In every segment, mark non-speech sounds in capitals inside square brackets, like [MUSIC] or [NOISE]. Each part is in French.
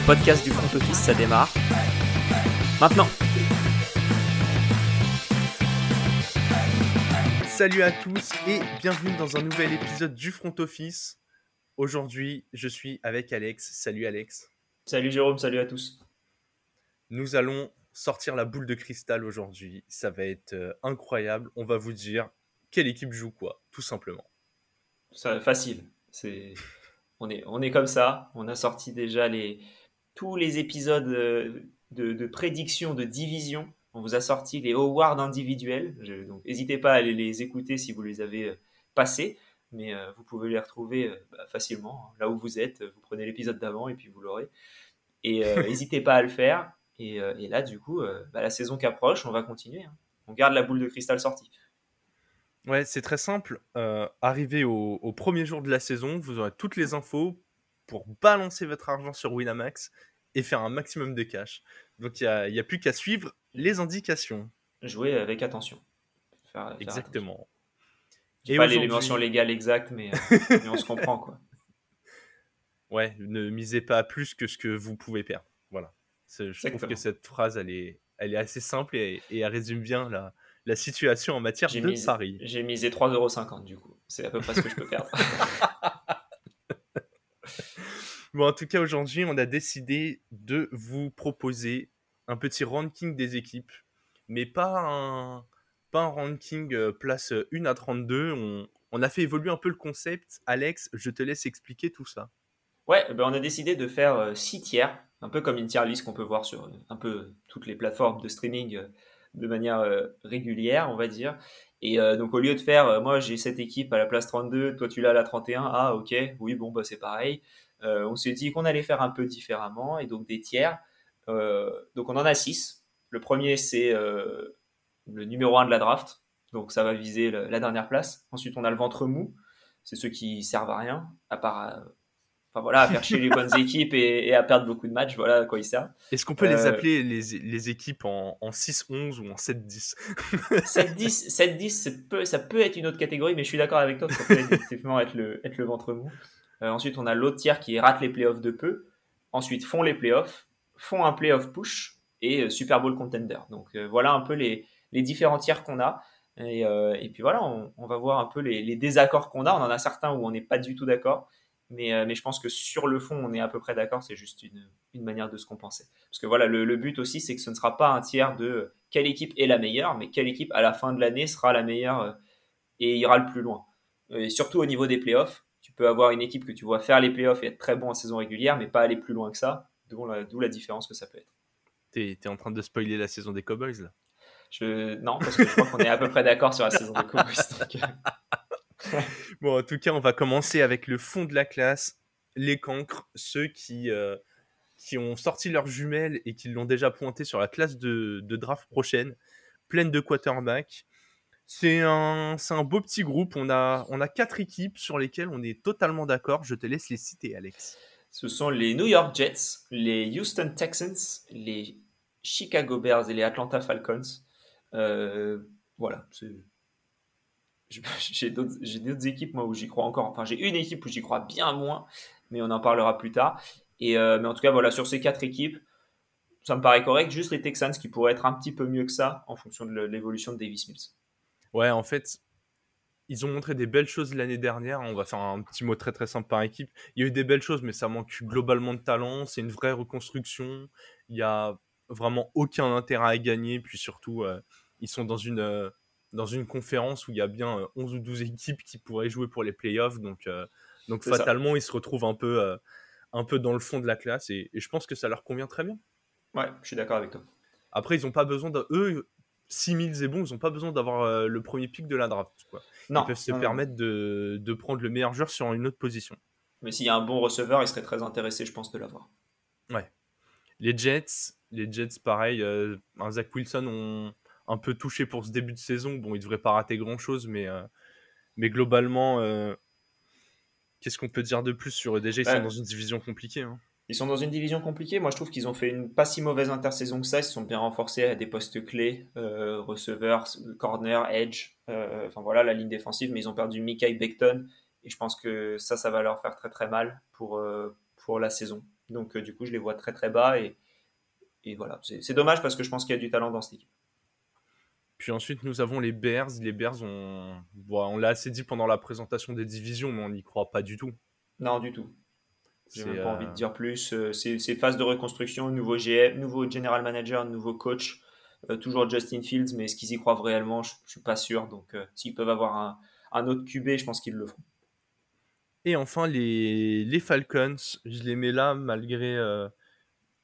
le podcast du front office, ça démarre. Maintenant Salut à tous et bienvenue dans un nouvel épisode du front office. Aujourd'hui, je suis avec Alex. Salut Alex. Salut Jérôme, salut à tous. Nous allons sortir la boule de cristal aujourd'hui. Ça va être euh, incroyable. On va vous dire quelle équipe joue quoi, tout simplement. Ça, facile. C'est, on est, on est comme ça. On a sorti déjà les, tous les épisodes euh, de, de prédiction de division. On vous a sorti les awards individuels. Je- donc, n'hésitez pas à aller les écouter si vous les avez euh, passés. Mais euh, vous pouvez les retrouver euh, bah, facilement hein. là où vous êtes. Vous prenez l'épisode d'avant et puis vous l'aurez. Et euh, [LAUGHS] n'hésitez pas à le faire. Et, et là, du coup, bah, la saison qui approche, on va continuer. hein. On garde la boule de cristal sortie. Ouais, c'est très simple. Arrivé au, au premier jour de la saison, vous aurez toutes les infos pour balancer votre argent sur Winamax et faire un maximum de cash. Donc il n'y a, a plus qu'à suivre les indications. Jouer avec attention. Faire- faire Exactement. Et pas les, mentions légales exactes, mais, [LAUGHS] mais on se comprend quoi. Ouais, ne misez pas plus que ce que vous pouvez perdre. Voilà. Je trouve que cette phrase, elle est, elle est assez simple et, et elle résume bien la, la situation en matière de misé, pari. j'ai misé 3,50€ du coup. C'est à peu près ce que je peux perdre. [LAUGHS] En tout cas, aujourd'hui, on a décidé de vous proposer un petit ranking des équipes, mais pas un, pas un ranking euh, place 1 à 32. On, on a fait évoluer un peu le concept. Alex, je te laisse expliquer tout ça. Ouais, ben on a décidé de faire 6 tiers, un peu comme une tier list qu'on peut voir sur euh, un peu toutes les plateformes de streaming euh, de manière euh, régulière, on va dire. Et euh, donc au lieu de faire, euh, moi j'ai cette équipe à la place 32, toi tu l'as à la 31, ah ok, oui bon bah c'est pareil. Euh, on s'est dit qu'on allait faire un peu différemment et donc des tiers. Euh, donc on en a 6. Le premier c'est euh, le numéro 1 de la draft, donc ça va viser le- la dernière place. Ensuite on a le ventre mou, c'est ceux qui servent à rien, à part à, enfin, voilà, à faire chier les bonnes [LAUGHS] équipes et, et à perdre beaucoup de matchs, voilà à quoi ils servent. Est-ce qu'on peut les appeler les, les équipes en, en 6-11 ou en 7-10 7-10, 7-10, ça peut, ça peut être une autre catégorie, mais je suis d'accord avec toi ça peut [LAUGHS] effectivement être le, être le ventre mou. Euh, ensuite, on a l'autre tiers qui rate les playoffs de peu. Ensuite, font les playoffs, font un playoff push et euh, Super Bowl contender. Donc euh, voilà un peu les, les différents tiers qu'on a. Et, et puis voilà, on, va voir un peu les, désaccords qu'on a. On en a certains où on n'est pas du tout d'accord. Mais, mais je pense que sur le fond, on est à peu près d'accord. C'est juste une, une manière de se compenser. Parce que voilà, le, le but aussi, c'est que ce ne sera pas un tiers de quelle équipe est la meilleure, mais quelle équipe à la fin de l'année sera la meilleure et ira le plus loin. Et surtout au niveau des playoffs, tu peux avoir une équipe que tu vois faire les playoffs et être très bon en saison régulière, mais pas aller plus loin que ça. D'où la, différence que ça peut être. T'es t'es en train de spoiler la saison des Cowboys là? Je... Non, parce que je crois qu'on est à peu près d'accord sur la saison des Cowboys. [LAUGHS] donc, euh, [LAUGHS] Bon, en tout cas, on va commencer avec le fond de la classe, les cancres, ceux qui, euh, qui ont sorti leurs jumelles et qui l'ont déjà pointé sur la classe de, de draft prochaine, pleine de quarterbacks. C'est un, beau petit groupe. On a, quatre équipes sur lesquelles on est totalement d'accord. Je te laisse les citer, Alex. Ce sont les New York Jets, les Houston Texans, les Chicago Bears et les Atlanta Falcons. Euh, voilà. [LAUGHS] J'ai d'autres équipes moi où j'y crois encore. Enfin, j'ai une équipe où j'y crois bien moins, mais on en parlera plus tard. Euh, mais en tout cas, voilà, sur ces quatre équipes, ça me paraît correct. Juste les Texans qui pourraient être un petit peu mieux que ça en fonction de l'évolution de Davis Mills. Ouais, en fait, ils ont montré des belles choses l'année dernière. On va faire un petit mot très très simple par équipe. Il y a eu des belles choses, mais ça manque globalement de talent. C'est une vraie reconstruction. Il y a vraiment aucun intérêt à gagner. Puis surtout, euh, ils sont dans une, euh, dans une conférence où il y a bien euh, 11 ou 12 équipes qui pourraient jouer pour les playoffs. Donc, euh, donc ça. fatalement, ils se retrouvent un peu, un peu dans le fond de la classe. Et, et je pense que ça leur convient très bien. Ouais, je suis d'accord avec toi. Après, ils n'ont pas besoin de. Eux, 6000 et bon, ils n'ont pas besoin d'avoir euh, le premier pick de la draft. Quoi Non, ils peuvent se non, non. permettre de, de prendre le meilleur joueur sur une autre position. Mais s'il y a un bon receveur, il serait très intéressé, je pense, de l'avoir. Les Jets, les Jets, pareil, euh, un Zach Wilson ont un peu touché pour ce début de saison. Bon, ils devraient pas rater grand chose, mais, euh, mais globalement, euh, qu'est-ce qu'on peut dire de plus sur eux Déjà, ils Ouais. sont dans une division compliquée. hein. Ils sont dans une division compliquée. Moi, je trouve qu'ils ont fait une pas si mauvaise intersaison que ça. Ils se sont bien renforcés à des postes clés, euh, receveurs, corner, edge. euh, enfin voilà, la ligne défensive. Mais ils ont perdu Mikai Beckton. Et je pense que ça, ça va leur faire très très mal pour, euh, pour la saison. Donc, du coup, je les vois très très bas. Et, et voilà, c'est dommage parce que je pense qu'il y a du talent dans cette équipe. Puis ensuite, nous avons les Bears. Les Bears, on, on l'a assez dit pendant la présentation des divisions, mais on n'y croit pas du tout. Non, du tout. J'ai même pas envie de dire plus. C'est phase de reconstruction, nouveau GM, nouveau general manager, nouveau coach. Euh, toujours Justin Fields, mais est-ce qu'ils y croient réellement? Je, suis pas sûr. Donc, euh, s'ils peuvent avoir un, un, autre QB, je pense qu'ils le feront. Et enfin, les, les, Falcons, je les mets là malgré euh,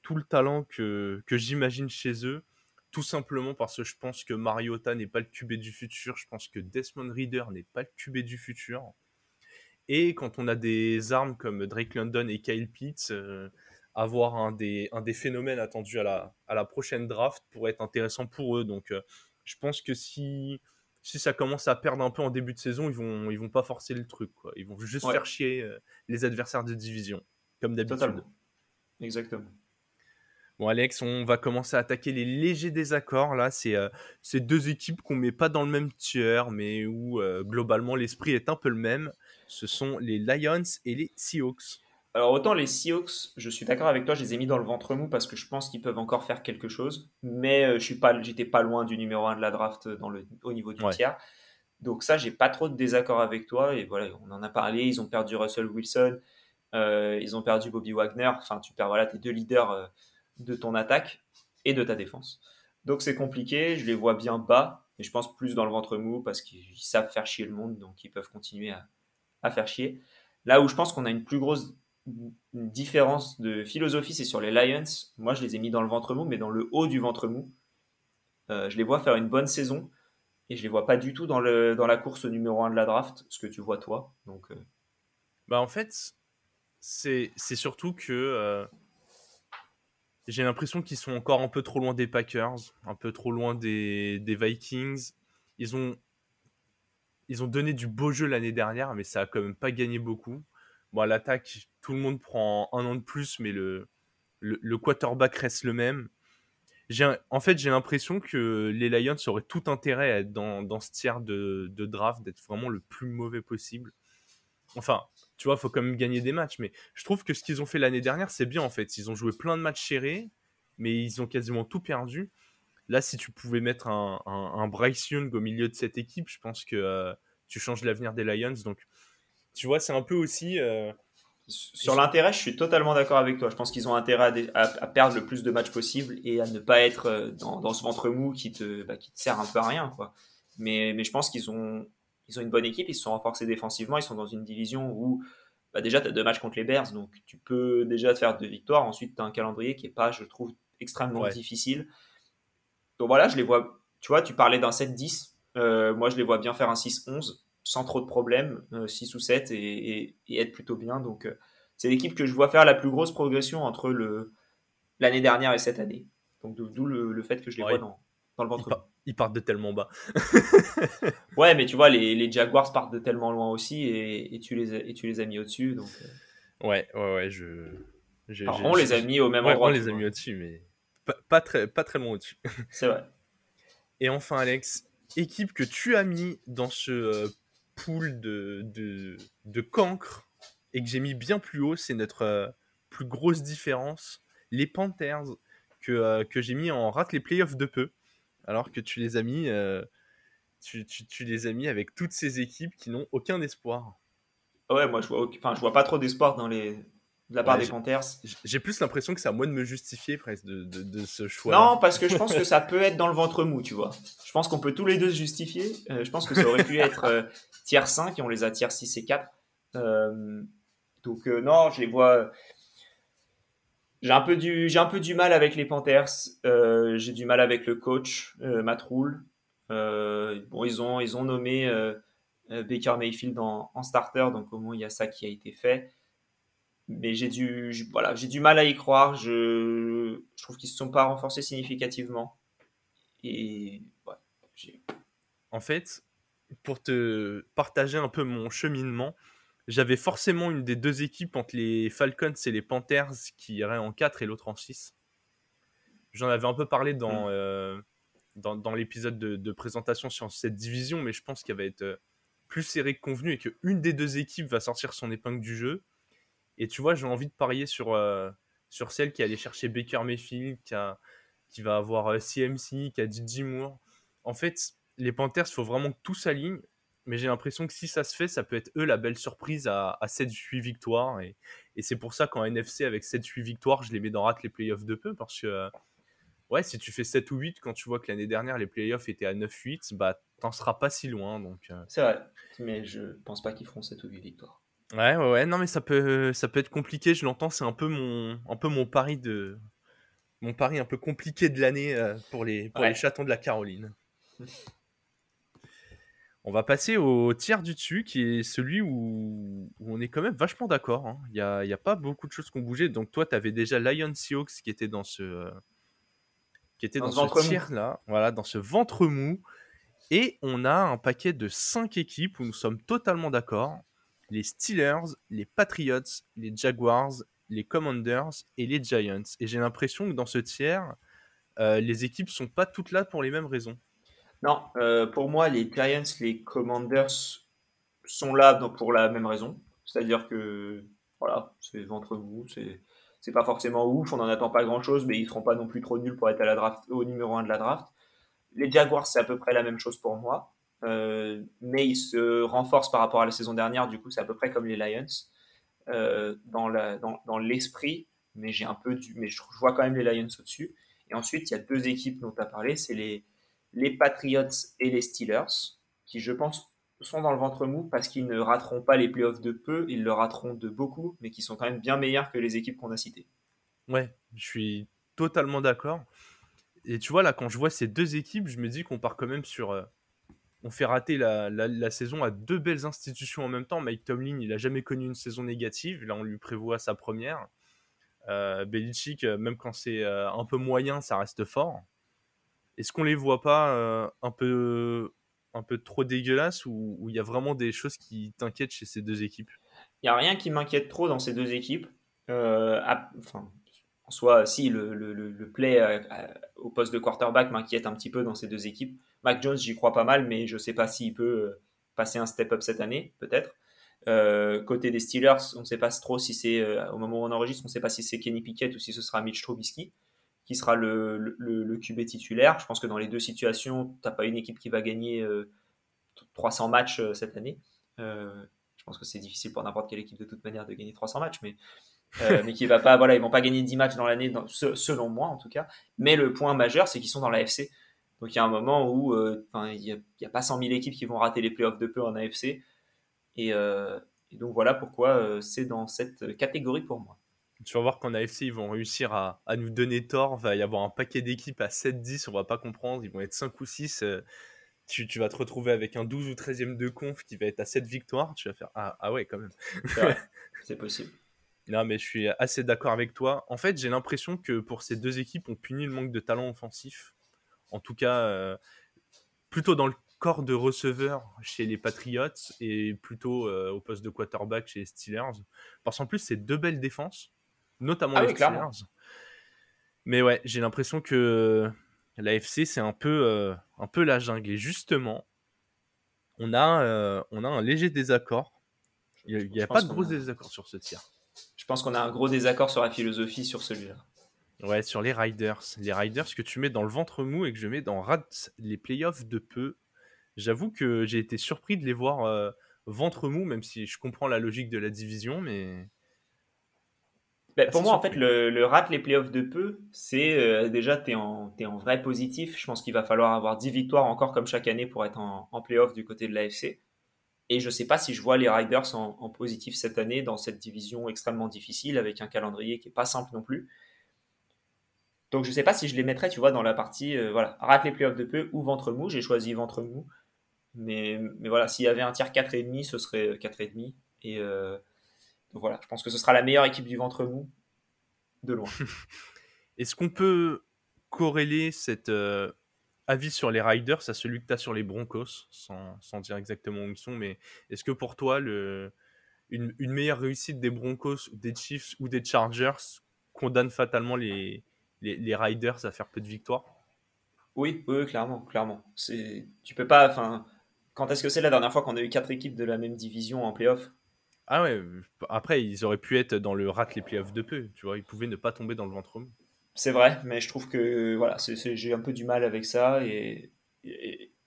tout le talent que, que j'imagine chez eux. Tout simplement parce que je pense que Mariota n'est pas le QB du futur. Je pense que Desmond Reader n'est pas le QB du futur. Et quand on a des armes comme Drake London et Kyle Pitts, avoir un des, un des phénomènes attendus à la, à la prochaine draft pourrait être intéressant pour eux. Donc, euh, je pense que si, si ça commence à perdre un peu en début de saison, ils vont, ils vont pas forcer le truc. Quoi. Ils vont juste faire chier euh, les adversaires de division, comme d'habitude. Exactement. Bon, Alex, on va commencer à attaquer les légers désaccords. Là, c'est euh, deux équipes qu'on met pas dans le même tiers, mais où globalement l'esprit est un peu le même. Ce sont les Lions et les Seahawks. Alors autant les Seahawks, je suis d'accord avec toi, je les ai mis dans le ventre mou parce que je pense qu'ils peuvent encore faire quelque chose, mais euh, je suis pas, j'étais pas loin du numéro 1 de la draft dans le, au niveau du tiers. Donc ça, j'ai pas trop de désaccord avec toi et voilà, on en a parlé. Ils ont perdu Russell Wilson, euh, ils ont perdu Bobby Wagner. Enfin, tu perds voilà tes deux leaders euh, de ton attaque et de ta défense. Donc c'est compliqué. Je les vois bien bas, mais je pense plus dans le ventre mou parce qu'ils savent faire chier le monde, donc ils peuvent continuer à, à faire chier. Là où je pense qu'on a une plus grosse différence de philosophie, c'est sur les Lions. Moi, je les ai mis dans le ventre mou, mais dans le haut du ventre mou. Euh, je les vois faire une bonne saison et je les vois pas du tout dans, le, dans la course numéro 1 de la draft, ce que tu vois toi. Donc, euh. bah en fait, c'est surtout que euh, j'ai l'impression qu'ils sont encore un peu trop loin des Packers, un peu trop loin des, Vikings. Ils ont, ils ont donné du beau jeu l'année dernière, mais ça a quand même pas gagné beaucoup. Bon, à l'attaque, tout le monde prend un an de plus, mais le, le, quarterback reste le même. En fait, j'ai l'impression que les Lions auraient tout intérêt à être dans, dans ce tiers de, de draft, d'être vraiment le plus mauvais possible. Enfin, tu vois, faut quand même gagner des matchs, mais je trouve que ce qu'ils ont fait l'année dernière, c'est bien en fait. Ils ont joué plein de matchs serrés, mais ils ont quasiment tout perdu. Là, si tu pouvais mettre un, Bryce Young au milieu de cette équipe, je pense que euh, tu changes l'avenir des Lions. Donc, tu vois, c'est un peu aussi. Euh, sur l'intérêt, je suis totalement d'accord avec toi. Je pense qu'ils ont intérêt à, perdre le plus de matchs possible et à ne pas être euh, dans, ce ventre mou qui te, bah, qui te sert un peu à rien. Mais, mais je pense qu'ils ont, ils ont une bonne équipe, ils se sont renforcés défensivement, ils sont dans une division où bah, déjà tu as deux matchs contre les Bears, donc tu peux déjà te faire deux victoires. Ensuite, tu as un calendrier qui est pas, je trouve, extrêmement difficile. Donc voilà, je les vois. Tu vois, tu parlais d'un 7-10. Euh, moi, je les vois bien faire un 6-11 sans trop de problèmes, 6 euh, ou 7, et, être plutôt bien. Donc, euh, c'est l'équipe que je vois faire la plus grosse progression entre l'année dernière et cette année. Donc, d'où le, fait que je les vois dans, dans, le ventre. Ils, partent de tellement bas. [LAUGHS] ouais, mais tu vois, les, les, Jaguars partent de tellement loin aussi, et, tu, les, et tu les as mis au-dessus. Donc, euh. Ouais, ouais, ouais, je. on les a mis au même endroit. On les a mis au-dessus, mais pas, pas, très, pas très loin au-dessus. C'est vrai. [LAUGHS] Et enfin, Alex, équipe que tu as mis dans ce pool de, de, de cancre et que j'ai mis bien plus haut, c'est notre euh, plus grosse différence. Les Panthers que, euh, que j'ai mis en rate les playoffs de peu, alors que tu les as mis, euh, tu, tu, les as mis avec toutes ces équipes qui n'ont aucun espoir. Ouais, moi je vois, enfin, je vois pas trop d'espoir dans les, de la part des Panthers. J'ai plus l'impression que c'est à moi de me justifier presque de, de, ce choix. Non, parce que je pense que [LAUGHS] ça peut être dans le ventre mou, tu vois. Je pense qu'on peut tous les deux se justifier. Euh, je pense que ça aurait pu être euh, tiers 5 et on les a tiers 6 et 4. Euh, donc non, je les vois. J'ai un, peu du, j'ai un peu du mal avec les Panthers. j'ai du mal avec le coach, Matt Rule. bon, ils ont, ils ont nommé Baker Mayfield en, en starter, donc au moins il y a ça qui a été fait mais j'ai du, voilà, j'ai du mal à y croire. Je, je trouve qu'ils ne se sont pas renforcés significativement. Et en fait, pour te partager un peu mon cheminement, j'avais forcément une des deux équipes entre les Falcons et les Panthers qui iraient en 4 et l'autre en 6. J'en avais un peu parlé dans, mm. euh, dans, dans l'épisode de, de, présentation sur cette division, mais je pense qu'elle va être euh, plus serrée que convenu et qu'une des deux équipes va sortir son épingle du jeu. Et tu vois, j'ai envie de parier sur, euh, sur celle qui allait chercher Baker Mayfield, qui, a, qui va avoir CMC, qui a DJ Moore. En fait, les Panthers, il faut vraiment que tout s'aligne. Mais j'ai l'impression que si ça se fait, ça peut être eux la belle surprise à, 7-8 victoires. Et, c'est pour ça qu'en NFC, avec 7-8 victoires, je les mets dans rate les playoffs de peu. Parce que, ouais, si tu fais 7 ou 8, quand tu vois que l'année dernière, les playoffs étaient à 9-8, bah, t'en seras pas si loin. Donc, C'est vrai, mais je pense pas qu'ils feront 7 ou 8 victoires. Ouais, ouais, ouais, non, mais ça peut, ça peut être compliqué, je l'entends, c'est un peu mon, un peu mon pari de, mon pari un peu compliqué de l'année euh, pour les, pour les chatons de la Caroline. [LAUGHS] On va passer au tiers du dessus, qui est celui où, on est quand même vachement d'accord. Hein. Il n'y a, y a, pas beaucoup de choses qui ont bougé. Donc toi, tu avais déjà Lion Seahawks qui était dans ce, euh, qui était dans, ce tiers-là, voilà, dans ce ventre mou. Et on a un paquet de 5 équipes où nous sommes totalement d'accord les Steelers, les Patriots, les Jaguars, les Commanders et les Giants. Et j'ai l'impression que dans ce tiers, euh, les équipes sont pas toutes là pour les mêmes raisons. Non, euh, pour moi, les Giants, les Commanders sont là pour la même raison. C'est-à-dire que, voilà, c'est ventre mou, c'est, pas forcément ouf, on n'en attend pas grand-chose, mais ils seront pas non plus trop nuls pour être à la draft, au numéro 1 de la draft. Les Jaguars, c'est à peu près la même chose pour moi. Euh, mais ils se renforcent par rapport à la saison dernière. Du coup, c'est à peu près comme les Lions euh, dans, la, dans, dans l'esprit, mais j'ai un peu du, mais je, vois quand même les Lions au-dessus. Et ensuite, il y a deux équipes dont tu as parlé, c'est les, les Patriots et les Steelers, qui je pense sont dans le ventre mou parce qu'ils ne rateront pas les playoffs de peu, ils le rateront de beaucoup, mais qui sont quand même bien meilleurs que les équipes qu'on a citées. Ouais, je suis totalement d'accord. Et tu vois, là, quand je vois ces deux équipes, je me dis qu'on part quand même sur, euh, on fait rater la, saison à deux belles institutions en même temps. Mike Tomlin, il n'a jamais connu une saison négative. Là, on lui prévoit sa première. Euh, Belichick, euh, même quand c'est un peu moyen, ça reste fort. Est-ce qu'on les voit pas euh, un, peu, un peu trop dégueulasses ou il y a vraiment des choses qui t'inquiètent chez ces deux équipes? Il n'y a rien qui m'inquiète trop dans ces deux équipes. enfin, en soi, si le, play au poste de quarterback m'inquiète un petit peu dans ces deux équipes. Mac Jones, j'y crois pas mal, mais je ne sais pas s'il peut euh, passer un step-up cette année, peut-être. Euh, côté des Steelers, on ne sait pas trop si c'est, euh, au moment où on enregistre, on ne sait pas si c'est Kenny Pickett ou si ce sera Mitch Trubisky qui sera le, le, QB titulaire. Je pense que dans les deux situations, tu n'as pas une équipe qui va gagner 300 matchs cette année. je pense que c'est difficile pour n'importe quelle équipe de toute manière de gagner 300 matchs, mais, [LAUGHS] mais qui va pas, voilà, ils vont pas gagner 10 matchs dans l'année, selon moi en tout cas. Mais le point majeur, c'est qu'ils sont dans la FC. Donc il y a un moment où euh, il n'y a, pas 100 000 équipes qui vont rater les playoffs de peu en AFC. Euh, et, donc voilà pourquoi euh, c'est dans cette catégorie pour moi. Tu vas voir qu'en AFC, ils vont réussir à, nous donner tort. Il va y avoir un paquet d'équipes à 7-10, on va pas comprendre. Ils vont être 5 ou 6. Tu, vas te retrouver avec un 12 ou 13e de conf qui va être à 7 victoires. Tu vas faire Ah, ah ouais, quand même. [LAUGHS] C'est possible. Non, mais je suis assez d'accord avec toi. En fait, j'ai l'impression que pour ces deux équipes, on punit le manque de talent offensif en tout cas euh, plutôt dans le corps de receveur chez les Patriots et plutôt euh, au poste de quarterback chez les Steelers. Parce qu'en plus, c'est deux belles défenses, notamment ah les Steelers. Mais ouais, j'ai l'impression que l'AFC, c'est un peu, euh, un peu la jungle. Et justement, on a, on a un léger désaccord. Il n'y a, pas de gros désaccord sur ce tir. Je pense qu'on a un gros désaccord sur la philosophie sur celui-là. Ouais, sur les Riders. Les Riders que tu mets dans le ventre mou et que je mets dans Rat les playoffs de peu. J'avoue que j'ai été surpris de les voir euh, ventre mou, même si je comprends la logique de la division, mais. Bah, pour moi, en fait, le, le rat les playoffs de peu, c'est euh, déjà, tu es, en vrai positif. Je pense qu'il va falloir avoir 10 victoires encore comme chaque année pour être en, en playoff du côté de l'AFC. Et je ne sais pas si je vois les Riders en, en, positif cette année dans cette division extrêmement difficile avec un calendrier qui n'est pas simple non plus. Donc je sais pas si je les mettrais, tu vois, dans la partie, euh, voilà, rate les playoffs de peu ou ventre mou. J'ai choisi ventre mou. Mais, mais voilà, s'il y avait un tiers 4,5, ce serait 4,5. Et euh, donc voilà, je pense que ce sera la meilleure équipe du ventre mou, de loin. [LAUGHS] Est-ce qu'on peut corréler cet euh, avis sur les Riders à celui que tu as sur les Broncos, sans, sans, dire exactement où ils sont, mais est-ce que pour toi, le, une, une meilleure réussite des Broncos, des Chiefs ou des Chargers condamne fatalement les, les, Riders à faire peu de victoires? Oui, oui, clairement, clairement. C'est, tu peux pas, enfin, quand est-ce que c'est la dernière fois qu'on a eu quatre équipes de la même division en playoff? Ah ouais, après, ils auraient pu être dans le rat les playoffs de peu, tu vois, ils pouvaient ne pas tomber dans le ventre. C'est vrai, mais je trouve que voilà, j'ai un peu du mal avec ça et,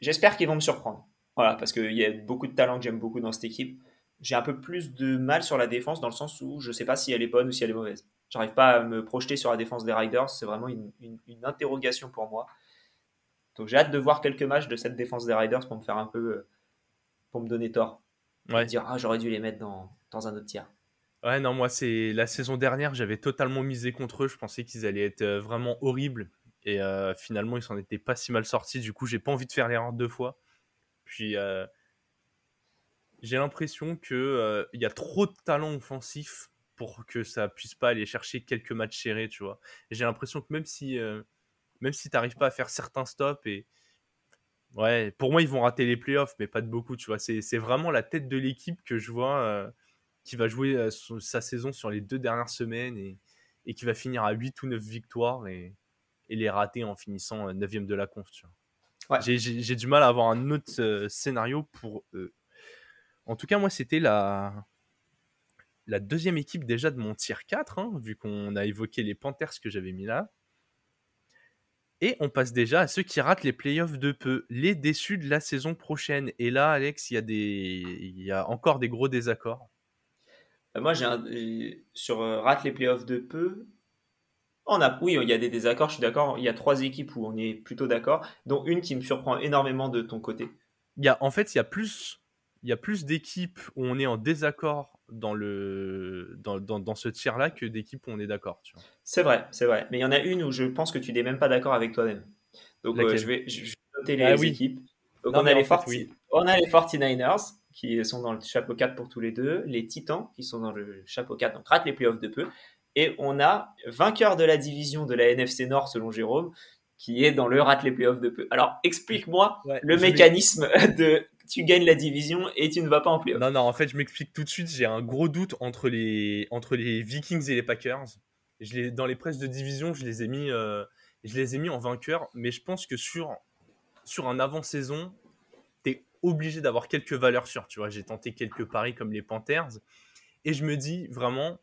j'espère qu'ils vont me surprendre. Voilà, parce qu'il y a beaucoup de talents que j'aime beaucoup dans cette équipe. J'ai un peu plus de mal sur la défense dans le sens où je ne sais pas si elle est bonne ou si elle est mauvaise. J'arrive pas à me projeter sur la défense des Riders, c'est vraiment une, interrogation pour moi. Donc j'ai hâte de voir quelques matchs de cette défense des Riders pour me faire un peu, pour me donner tort. Ouais. Dire ah j'aurais dû les mettre dans, dans un autre tiers. Ouais, non, moi, c'est la saison dernière, j'avais totalement misé contre eux. Je pensais qu'ils allaient être euh, vraiment horribles. Et euh, finalement, ils s'en étaient pas si mal sortis. Du coup, j'ai pas envie de faire l'erreur deux fois. Puis, euh, j'ai l'impression qu'il il y a trop de talent offensif pour que ça puisse pas aller chercher quelques matchs serrés, tu vois. j'ai l'impression que même si, même si t'arrives pas à faire certains stops et. Ouais, pour moi, ils vont rater les playoffs, mais pas de beaucoup, tu vois. C'est vraiment la tête de l'équipe que je vois qui va jouer euh, sa saison sur les deux dernières semaines et, et, qui va finir à 8 ou 9 victoires et, et les rater en finissant 9ème de la conf. Ouais. J'ai du mal à avoir un autre euh, scénario pour eux. En tout cas, moi, c'était la, la deuxième équipe déjà de mon tier 4, hein, vu qu'on a évoqué les Panthers que j'avais mis là. Et on passe déjà à ceux qui ratent les playoffs de peu, les déçus de la saison prochaine. Et là, Alex, il y, a des... il y a encore des gros désaccords. Euh, moi, j'ai sur euh, rate les playoffs de peu. On a, oui, il y a des désaccords, je suis d'accord. Il y a trois équipes où on est plutôt d'accord, dont une qui me surprend énormément de ton côté. Il y a, en fait, il y a plus, il y a plus d'équipes où on est en désaccord dans, le, dans, dans, ce tir-là que d'équipes où on est d'accord. C'est vrai, c'est vrai. Mais il y en a une où je pense que tu n'es même pas d'accord avec toi-même. Donc euh, je, vais, je, vais, noter les ah équipes. Donc on, a les on a les 49ers, qui sont dans le chapeau 4 pour tous les deux, les Titans qui sont dans le chapeau 4, donc ratent les playoffs de peu, et on a vainqueur de la division de la NFC Nord selon Jérôme, qui est dans le rate les playoffs de peu. Alors explique-moi le mécanisme [LAUGHS] de tu gagnes la division et tu ne vas pas en playoffs. Non, non, en fait je m'explique tout de suite, j'ai un gros doute entre les, entre les Vikings et les Packers. Je les, dans les presses de division, je les ai mis, euh, je les ai mis en vainqueur, mais je pense que sur, sur un avant-saison, obligé d'avoir quelques valeurs sûres. Tu vois, j'ai tenté quelques paris comme les Panthers. Et je me dis vraiment,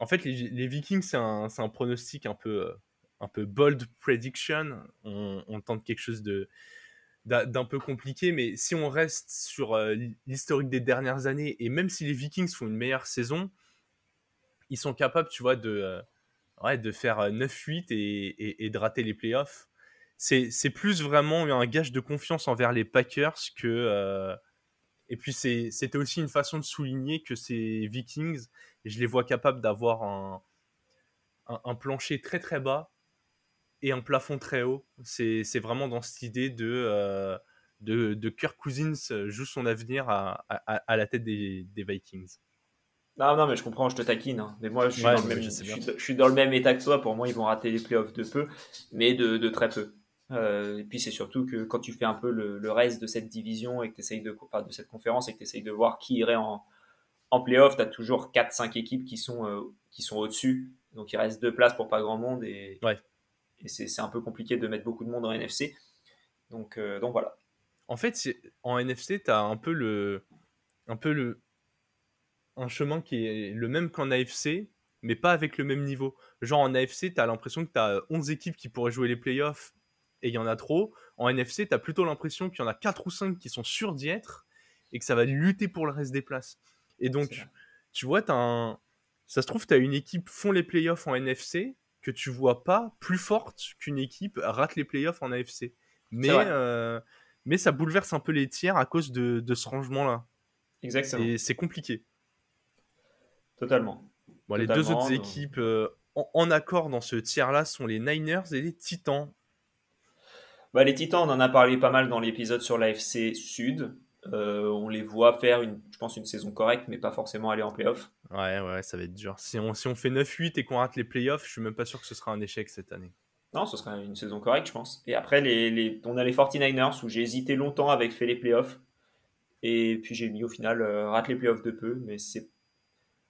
en fait, les, Vikings, c'est un, un, pronostic un peu, un peu bold prediction. On, tente quelque chose de d'un peu compliqué, mais si on reste sur euh, l'historique des dernières années, et même si les Vikings font une meilleure saison, ils sont capables, tu vois, de, euh, ouais, de faire 9-8 euh, et, et, de rater les playoffs c'est plus vraiment un gage de confiance envers les Packers que. Et puis c'était aussi une façon de souligner que ces Vikings, je les vois capables d'avoir un, un, plancher très très bas et un plafond très haut. C'est vraiment dans cette idée de, euh, de, de, Kirk Cousins joue son avenir à, à, la tête des, des, Vikings. Non, non, mais je comprends, je te taquine. Hein. Mais moi, je suis, dans le même, je, suis, dans le même état que toi. Pour moi, ils vont rater les playoffs de peu, mais de, de très peu. Euh, et puis c'est surtout que quand tu fais un peu le, reste de cette division et que tu de, enfin, de cette conférence et que tu essayes de voir qui irait en, en playoff, tu as toujours 4-5 équipes qui sont, euh, qui sont au-dessus. Donc il reste deux places pour pas grand monde et, ouais. Et c'est un peu compliqué de mettre beaucoup de monde en NFC. Donc, euh, donc voilà. En fait, en NFC, tu as un peu le. Un peu le. Un chemin qui est le même qu'en AFC, mais pas avec le même niveau. Genre en AFC, tu as l'impression que tu as 11 équipes qui pourraient jouer les playoffs et il y en a trop. En NFC, tu as plutôt l'impression qu'il y en a 4 ou 5 qui sont sûrs d'y être et que ça va lutter pour le reste des places. Et donc, tu vois, as un... ça se trouve, tu as une équipe font les playoffs en NFC que tu vois pas plus forte qu'une équipe rate les playoffs en AFC. Mais, euh, mais ça bouleverse un peu les tiers à cause de, de ce rangement-là. Exactement. C'est compliqué. Totalement. Bon, les deux autres équipes euh, en, en, accord dans ce tiers-là sont les Niners et les Titans. Bah, les Titans, on en a parlé pas mal dans l'épisode sur l'AFC Sud. Euh, on les voit faire, une, je pense, une saison correcte, mais pas forcément aller en playoff. Ouais, ouais, ça va être dur. Si on, si on fait 9-8 et qu'on rate les playoffs, je suis même pas sûr que ce sera un échec cette année. Non, ce sera une saison correcte, je pense. Et après, les, les, on a les 49ers où j'ai hésité longtemps avec fait les playoffs. Et puis j'ai mis au final euh, rate les playoffs de peu. Mais c'est.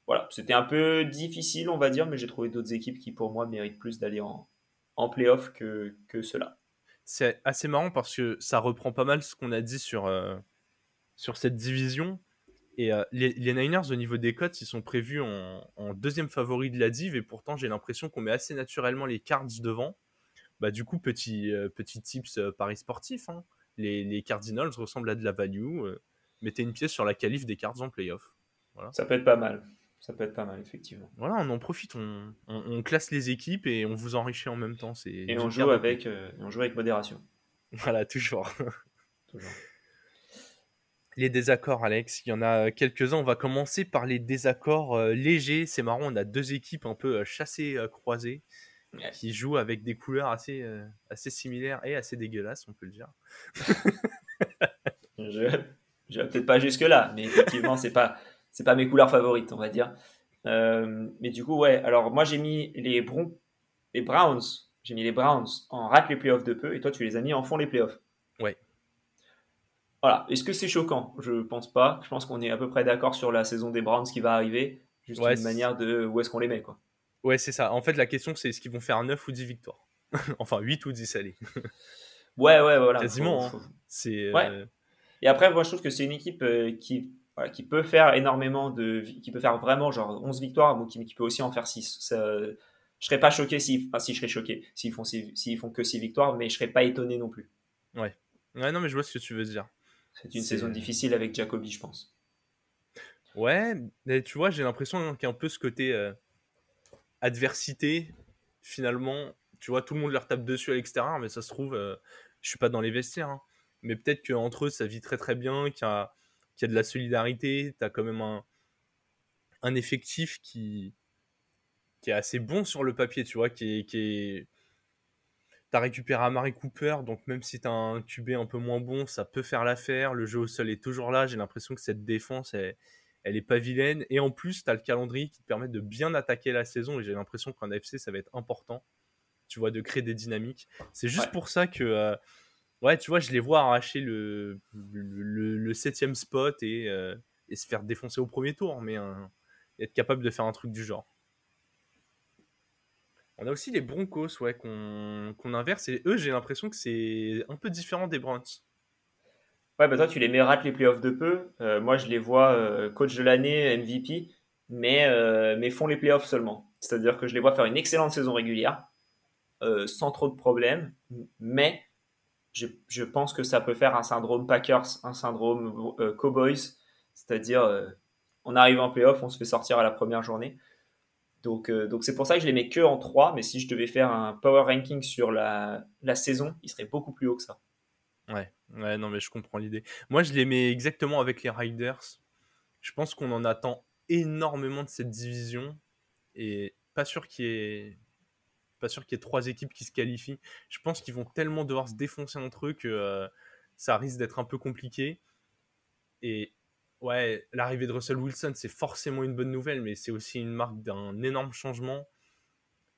Voilà, c'était un peu difficile, on va dire, mais j'ai trouvé d'autres équipes qui, pour moi, méritent plus d'aller en, en playoff que, que cela c'est assez marrant parce que ça reprend pas mal ce qu'on a dit sur, euh, sur cette division. Et euh, les, les Niners, au niveau des cotes, ils sont prévus en, en deuxième favori de la div, et pourtant j'ai l'impression qu'on met assez naturellement les Cards devant. Bah, du coup, petit, euh, petit tips euh, paris sportif, hein. les, les Cardinals ressemblent à de la value. euh, mettez une pièce sur la qualif des Cards en playoff. Ça peut être pas mal. Ça peut être pas mal, effectivement. Voilà, on en profite, on, on- on classe les équipes et on vous enrichit en même temps. Et on joue, avec, et on joue avec modération. Voilà, toujours. Toujours. Les désaccords, Alex, il y en a quelques-uns. On va commencer par les désaccords euh, légers. C'est marrant, on a deux équipes un peu euh, chassées, euh, croisées, Ouais. qui jouent avec des couleurs assez, euh, assez similaires et assez dégueulasses, on peut le dire. [LAUGHS] Je, je vais peut-être pas jusque là, mais effectivement, c'est pas, c'est pas mes couleurs favorites, on va dire. Euh, mais du coup, ouais. Alors moi, j'ai mis les, les Browns. J'ai mis les Browns en rate les playoffs de peu, et toi, tu les as mis en fond les playoffs. Ouais. Voilà. Est-ce que c'est choquant? Je pense pas. Je pense qu'on est à peu près d'accord sur la saison des Browns qui va arriver. Juste Ouais, une manière de où est-ce qu'on les met, quoi. Ouais, c'est ça. En fait, la question, c'est est-ce qu'ils vont faire 9 ou 10 victoires? [LAUGHS] Enfin, 8 ou 10, allez. Ouais, ouais, voilà. Quasiment, Faut- hein. C'est. euh, Ouais. Et après, moi, je trouve que c'est une équipe euh, qui, voilà, qui peut faire énormément de. qui peut faire vraiment genre 11 victoires, mais qui, qui peut aussi en faire 6. Ça, je serais pas choqué si. Enfin, si je serais choqué s'ils font, six- s'ils font que 6 victoires, mais je serais pas étonné non plus. Ouais, non, mais je vois ce que tu veux dire. C'est une saison difficile avec Jacoby, je pense. Ouais, mais tu vois, j'ai l'impression qu'il y a un peu ce côté euh, adversité. Finalement, tu vois, tout le monde leur tape dessus à l'extérieur, mais ça se trouve, euh, je suis pas dans les vestiaires. hein. Mais peut-être qu'entre eux, ça vit très très bien, qu'il y a, qu'il y a de la solidarité. Tu as quand même un, un effectif qui, qui est assez bon sur le papier, tu vois, qui est. Qui est... T'as récupéré Amari Cooper, donc même si t'as un QB un peu moins bon, ça peut faire l'affaire. Le jeu au sol est toujours là. J'ai l'impression que cette défense, elle, elle est pas vilaine. Et en plus, tu as le calendrier qui te permet de bien attaquer la saison. Et j'ai l'impression qu'en AFC, ça va être important. Tu vois, de créer des dynamiques. C'est juste Ouais. pour ça que, euh, ouais, tu vois, je les vois arracher le, le, le- le septième spot et, euh, et se faire défoncer au premier tour. Mais euh, être capable de faire un truc du genre. On a aussi les Broncos, ouais, qu'on inverse. Et eux, j'ai l'impression que c'est un peu différent des Browns. Ouais, bah toi, tu les mets rate les playoffs de peu. Euh, moi, je les vois euh, coach de l'année, MVP, mais, euh, mais font les playoffs seulement. C'est-à-dire que je les vois faire une excellente saison régulière, sans trop de problèmes, mais je, je pense que ça peut faire un syndrome Packers, un syndrome Cowboys, c'est-à-dire on arrive en playoff, on se fait sortir à la première journée. Donc euh, donc c'est pour ça que je les mets que en 3, mais si je devais faire un power ranking sur la, la saison, il serait beaucoup plus haut que ça. Ouais, ouais, non, mais je comprends l'idée. Moi, je les mets exactement avec les Riders. Je pense qu'on en attend énormément de cette division et pas sûr qu'il y ait pas sûr qu'il y ait trois équipes qui se qualifient. Je pense qu'ils vont tellement devoir se défoncer entre eux que euh, ça risque d'être un peu compliqué. Et ouais, l'arrivée de Russell Wilson, c'est forcément une bonne nouvelle, mais c'est aussi une marque d'un énorme changement.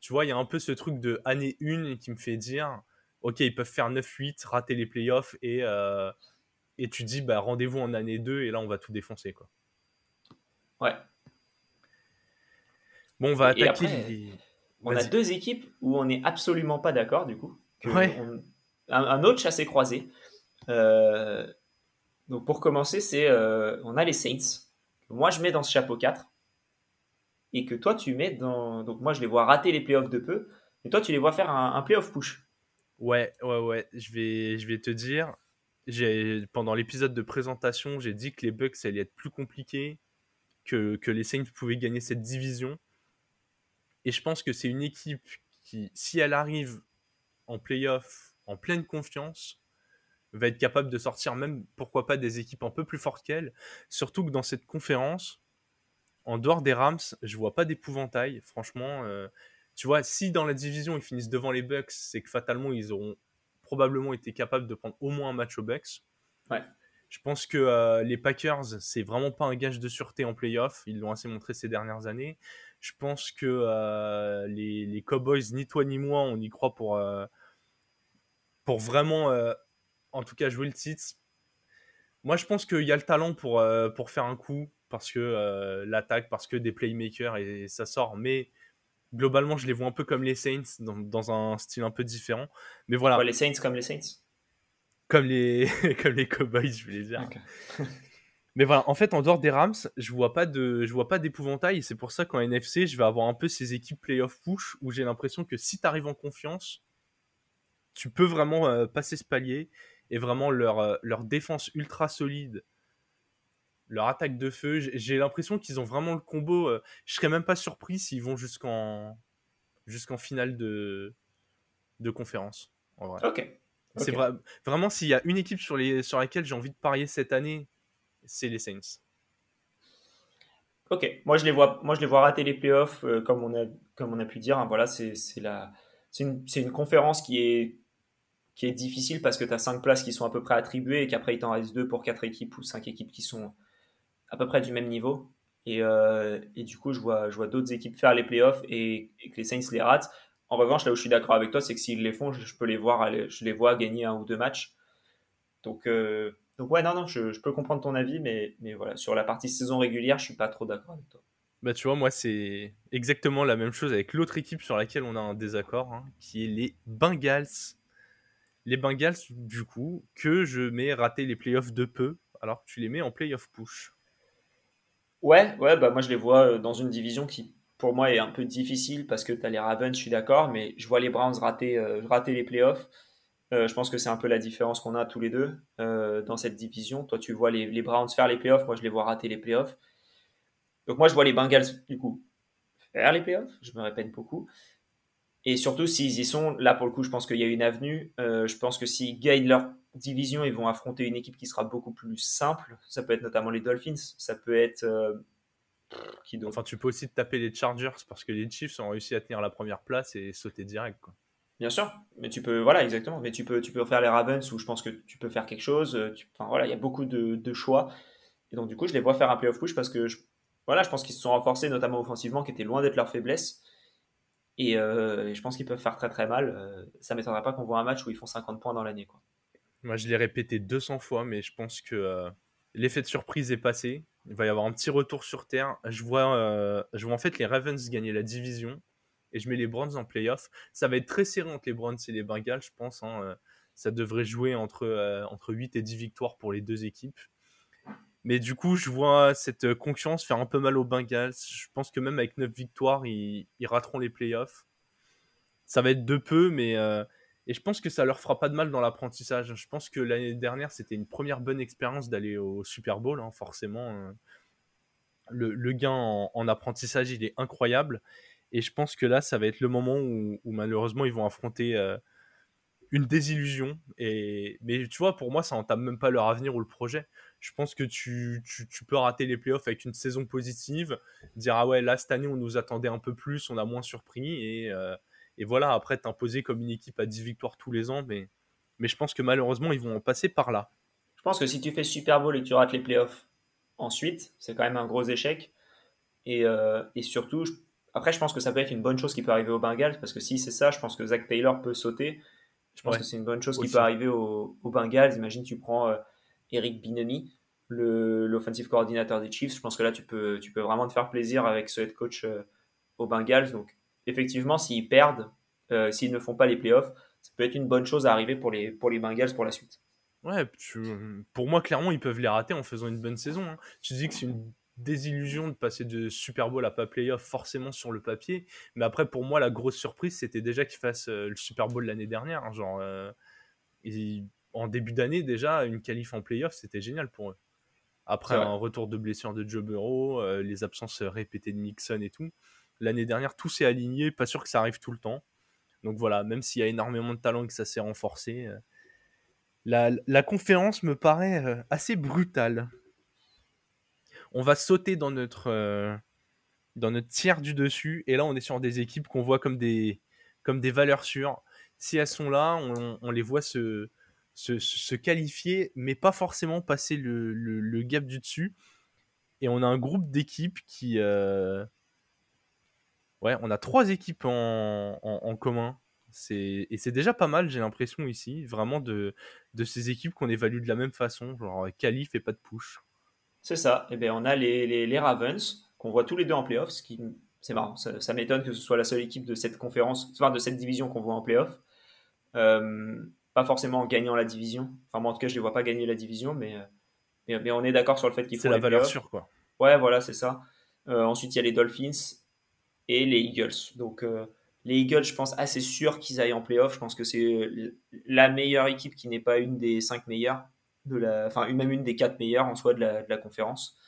Tu vois, il y a un peu ce truc de année 1 qui me fait dire ok, ils peuvent faire 9-8, rater les playoffs et, euh, et tu dis bah, rendez-vous en année 2 et là on va tout défoncer. Quoi. Ouais. Bon, on va attaquer après, les. On a deux équipes où on n'est absolument pas d'accord, du coup. que Ouais. on- un, un autre chassé croisé. Euh, donc pour commencer, c'est euh, on a les Saints. Moi, je mets dans ce chapeau 4. Et que toi, tu mets dans. Donc moi, je les vois rater les playoffs de peu. Et toi, tu les vois faire un, playoff push. Ouais, ouais, ouais. Je vais, te dire. Pendant l'épisode de présentation, j'ai dit que les Bucks allaient être plus compliqués, que, que les Saints pouvaient gagner cette division. Et je pense que c'est une équipe qui, si elle arrive en playoff en pleine confiance, va être capable de sortir même, pourquoi pas, des équipes un peu plus fortes qu'elle. Surtout que dans cette conférence, en dehors des Rams, je vois pas d'épouvantail. Franchement, euh, tu vois, si dans la division ils finissent devant les Bucks, c'est que fatalement ils auront probablement été capables de prendre au moins un match aux Bucks. Ouais. Je pense que euh, les Packers, c'est vraiment pas un gage de sûreté en playoff. Ils l'ont assez montré ces dernières années. Je pense que euh, les, les Cowboys, ni toi ni moi, on y croit pour, pour vraiment, en tout cas, jouer le titre. Moi, je pense qu'il y a le talent pour, euh, pour faire un coup, parce que euh, l'attaque, parce que des playmakers, et, ça sort. Mais globalement, je les vois un peu comme les Saints, dans, dans un style un peu différent. Mais voilà, Ouais, les Saints comme les Saints. comme les, [LAUGHS] comme les Cowboys, je voulais dire. [LAUGHS] Mais voilà, en fait, en dehors des Rams, je vois pas de, je vois pas d'épouvantail. C'est pour ça qu'en NFC, je vais avoir un peu ces équipes playoff push où j'ai l'impression que si tu arrives en confiance, tu peux vraiment euh, passer ce palier et vraiment leur, euh, leur défense ultra solide, leur attaque de feu. J'ai l'impression qu'ils ont vraiment le combo. Euh, je serais même pas surpris s'ils vont jusqu'en jusqu'en finale de, de conférence. En vrai. Ok. C'est vrai, vraiment s'il y a une équipe sur, les, sur laquelle j'ai envie de parier cette année, c'est les Saints. Ok, moi je les vois, moi je les vois rater les playoffs, comme on a comme on a pu dire. Hein, voilà, c'est la c'est une, une, conférence qui est qui est difficile parce que tu as 5 places qui sont à peu près attribuées et qu'après il t'en reste 2 pour 4 équipes ou 5 équipes qui sont à peu près du même niveau. Et, euh, et du coup, je vois, je vois d'autres équipes faire les playoffs et, que les Saints les ratent. En revanche, là où je suis d'accord avec toi, c'est que s'ils les font, je, peux les voir, je les vois gagner un ou deux matchs. Donc, euh, donc ouais, non, non, je, je, peux comprendre ton avis, mais, mais voilà, sur la partie saison régulière, je suis pas trop d'accord avec toi. Bah, tu vois, moi, c'est exactement la même chose avec l'autre équipe sur laquelle on a un désaccord, hein, qui est les Bengals les Bengals, du coup, que je mets rater les playoffs de peu, alors que tu les mets en playoff push. Ouais, ouais, bah moi je les vois euh, dans une division qui, pour moi, est un peu difficile parce que tu as les Ravens, je suis d'accord, mais je vois les Browns rater, euh, les playoffs. Euh, je pense que c'est un peu la différence qu'on a tous les deux dans cette division. Toi, tu vois les, les, Browns faire les playoffs, moi je les vois rater les playoffs. Donc moi je vois les Bengals, du coup, faire les playoffs, je me répète beaucoup. Et surtout, s'ils y sont, là pour le coup, je pense qu'il y a une avenue. Euh, je pense que s'ils gagnent leur division, ils vont affronter une équipe qui sera beaucoup plus simple. Ça peut être notamment les Dolphins, ça peut être. Euh, qui Enfin, tu peux aussi te taper les Chargers parce que les Chiefs ont réussi à tenir la première place et sauter direct. Quoi. Bien sûr, mais tu peux, voilà, exactement. Mais tu peux, tu peux faire les Ravens où je pense que tu peux faire quelque chose. Euh, enfin, voilà, il y a beaucoup de, de, choix. Et donc, du coup, je les vois faire un playoff push parce que, je, voilà, je pense qu'ils se sont renforcés, notamment offensivement, qui était loin d'être leur faiblesse. Euh, et, je pense qu'ils peuvent faire très très mal. Euh, ça m'étonnerait pas qu'on voit un match où ils font 50 points dans l'année. Moi, je l'ai répété 200 fois, mais je pense que euh, l'effet de surprise est passé. Il va y avoir un petit retour sur terre. Je vois, je vois en fait les Ravens gagner la division et je mets les Browns en playoff. Ça va être très serré entre les Browns et les Bengals, je pense. Hein. Ça devrait jouer entre, entre 8 et 10 victoires pour les deux équipes. Mais du coup, je vois cette concurrence faire un peu mal aux Bengals. Je pense que même avec 9 victoires, ils, rateront les playoffs. Ça va être de peu, mais. Euh, et je pense que ça leur fera pas de mal dans l'apprentissage. Je pense que l'année dernière, c'était une première bonne expérience d'aller au Super Bowl, hein, forcément. Euh. Le, gain en, apprentissage, il est incroyable. Et je pense que là, ça va être le moment où, malheureusement, ils vont affronter euh, une désillusion. Et... Mais tu vois, pour moi, ça entame même pas leur avenir ou le projet je pense que tu, peux rater les playoffs avec une saison positive, dire ah ouais, là cette année on nous attendait un peu plus, on a moins surpris, et, euh, voilà, après t'imposer comme une équipe à 10 victoires tous les ans, mais, mais je pense que malheureusement ils vont en passer par là. Je pense que si tu fais Super Bowl et que tu rates les playoffs ensuite, c'est quand même un gros échec. Et, euh, surtout, après je pense que ça peut être une bonne chose qui peut arriver aux Bengals, parce que si c'est ça, je pense que Zach Taylor peut sauter. Je pense que c'est une bonne chose qui peut arriver aux, Bengals. Imagine, tu prends. Euh, Eric Binemi, l'offensive coordinateur des Chiefs. Je pense que là, tu peux, tu peux vraiment te faire plaisir avec ce head coach euh, aux Bengals. Donc, effectivement, s'ils perdent, euh, s'ils ne font pas les playoffs, ça peut être une bonne chose à arriver pour les, pour les Bengals pour la suite. Ouais, pour moi, clairement, ils peuvent les rater en faisant une bonne saison. Hein. Tu dis que c'est une désillusion de passer de Super Bowl à pas playoff forcément sur le papier. Mais après, pour moi, la grosse surprise, c'était déjà qu'ils fassent euh, le Super Bowl l'année dernière. Hein. genre, en début d'année, déjà, une qualif en playoff, c'était génial pour eux. Après un retour de blessure de Joe Burrow, euh, les absences répétées de Nixon et tout, l'année dernière, tout s'est aligné. Pas sûr que ça arrive tout le temps. Donc voilà, même s'il y a énormément de talent et que ça s'est renforcé, euh, la, conférence me paraît euh, assez brutale. On va sauter dans notre, dans notre tiers du dessus, et là on est sur des équipes qu'on voit comme des, comme des valeurs sûres. Si elles sont là, on les voit se, qualifier, mais pas forcément passer le, gap du dessus. Et on a un groupe d'équipes qui. Euh, ouais, on a trois équipes en, en, commun. Et c'est déjà pas mal, j'ai l'impression ici, vraiment de, de ces équipes qu'on évalue de la même façon, genre qualif et pas de push. C'est ça. Et eh bien, on a les, les, les Ravens, qu'on voit tous les deux en playoff, ce qui c'est marrant. Ça, m'étonne que ce soit la seule équipe de cette conférence, enfin de cette division qu'on voit en playoff. Euh, pas forcément en gagnant la division. Enfin, moi, en tout cas, je ne les vois pas gagner la division, mais, mais, mais on est d'accord sur le fait qu'ils font C'est la les valeur sûre, quoi. Ouais, voilà, c'est ça. Euh, ensuite, il y a les Dolphins et les Eagles. Donc, euh, les Eagles, je pense assez sûr qu'ils aillent en playoff. Je pense que c'est la meilleure équipe qui n'est pas une des cinq meilleures, de la, enfin, même une des quatre meilleures en soi de la, de la conférence.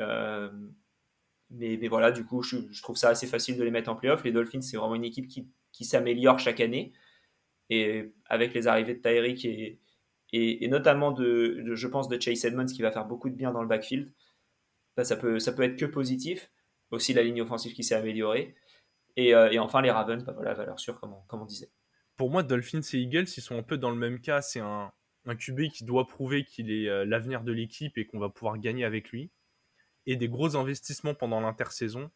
Euh, mais, mais voilà, du coup, je, trouve ça assez facile de les mettre en playoff. Les Dolphins, c'est vraiment une équipe qui, qui s'améliore chaque année. Et avec les arrivées de Tyreek et, et, notamment de, je pense, de Chase Edmonds qui va faire beaucoup de bien dans le backfield, bah, ça, peut, ça peut être que positif. Aussi la ligne offensive qui s'est améliorée. Et, euh, et enfin les Ravens, bah, voilà, valeur sûre, comme comme on disait. Pour moi, Dolphins et Eagles, ils sont un peu dans le même cas. C'est un, un QB qui doit prouver qu'il est euh, l'avenir de l'équipe et qu'on va pouvoir gagner avec lui. Et des gros investissements pendant l'intersaison.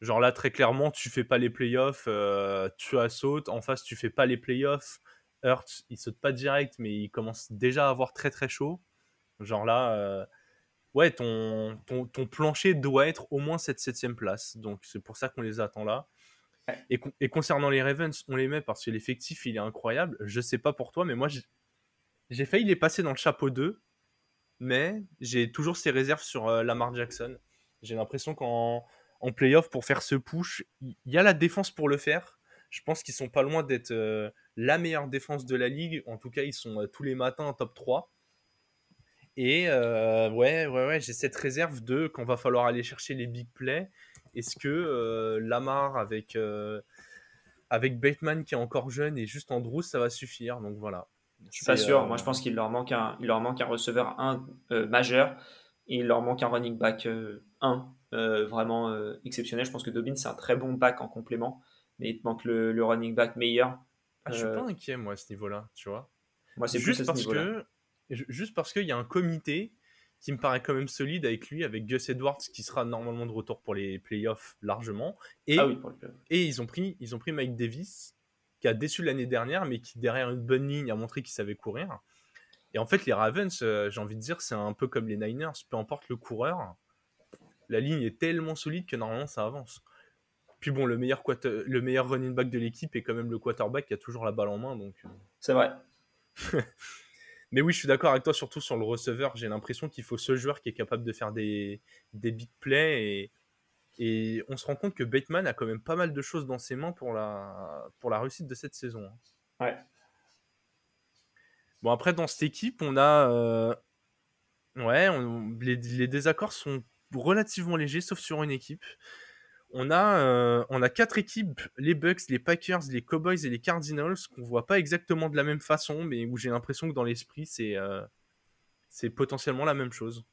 Genre là, très clairement, tu fais pas les playoffs, euh, tu as saute. En face, tu fais pas les playoffs. Hurts, il saute pas direct, mais il commence déjà à avoir très très chaud. Genre là, euh, ouais, ton, ton, ton plancher doit être au moins cette septième place. Donc c'est pour ça qu'on les attend là. Et concernant les Ravens, on les met parce que l'effectif, il est incroyable. Je sais pas pour toi, mais moi, j'ai- failli les passer dans le chapeau 2. Mais j'ai toujours ces réserves sur euh, Lamar Jackson. J'ai l'impression qu'en en playoff, pour faire ce push, il y a la défense pour le faire. Je pense qu'ils sont pas loin d'être euh, la meilleure défense de la ligue. En tout cas, ils sont euh, tous les matins en top 3. Et ouais, ouais, ouais, j'ai cette réserve de quand va falloir aller chercher les big plays. Est-ce que Lamar avec, avec Bateman qui est encore jeune et juste Andrews, ça va suffire? Donc voilà. Je suis pas sûr. euh, Moi, je pense qu'il leur manque un, il leur manque un receveur 1 majeur. Et il leur manque un running back 1 vraiment euh, exceptionnel. Je pense que Dobbins, c'est un très bon back en complément. Mais il te manque le, le running back meilleur. ah, je suis euh, pas inquiet, moi, à ce niveau-là, tu vois. Moi, c'est juste parce que ju- juste parce qu'il y a un comité qui me paraît quand même solide avec lui, avec Gus Edwards qui sera normalement de retour pour les playoffs largement. Et, Ah oui, pour le playoff. et ils, ont pris, ils ont pris Mike Davis, qui a déçu l'année dernière, mais qui derrière une bonne ligne a montré qu'il savait courir. Et en fait, les Ravens, euh, j'ai envie de dire, c'est un peu comme les Niners, peu importe le coureur, la ligne est tellement solide que normalement ça avance. Puis bon, le meilleur, quater- le meilleur running back de l'équipe est quand même le quarterback qui a toujours la balle en main, donc... euh, C'est vrai. [LAUGHS] Mais oui, je suis d'accord avec toi, surtout sur le receveur. J'ai l'impression qu'il faut ce joueur qui est capable de faire des, des big plays. Et, et on se rend compte que Bateman a quand même pas mal de choses dans ses mains pour la, pour la réussite de cette saison. hein. Ouais. Bon, après, dans cette équipe, on a. euh, Ouais, on- les, les désaccords sont relativement légers, sauf sur une équipe. On a, euh, on a quatre équipes, les Bucks, les Packers, les Cowboys et les Cardinals, qu'on voit pas exactement de la même façon, mais où j'ai l'impression que dans l'esprit, c'est euh, c'est potentiellement la même chose.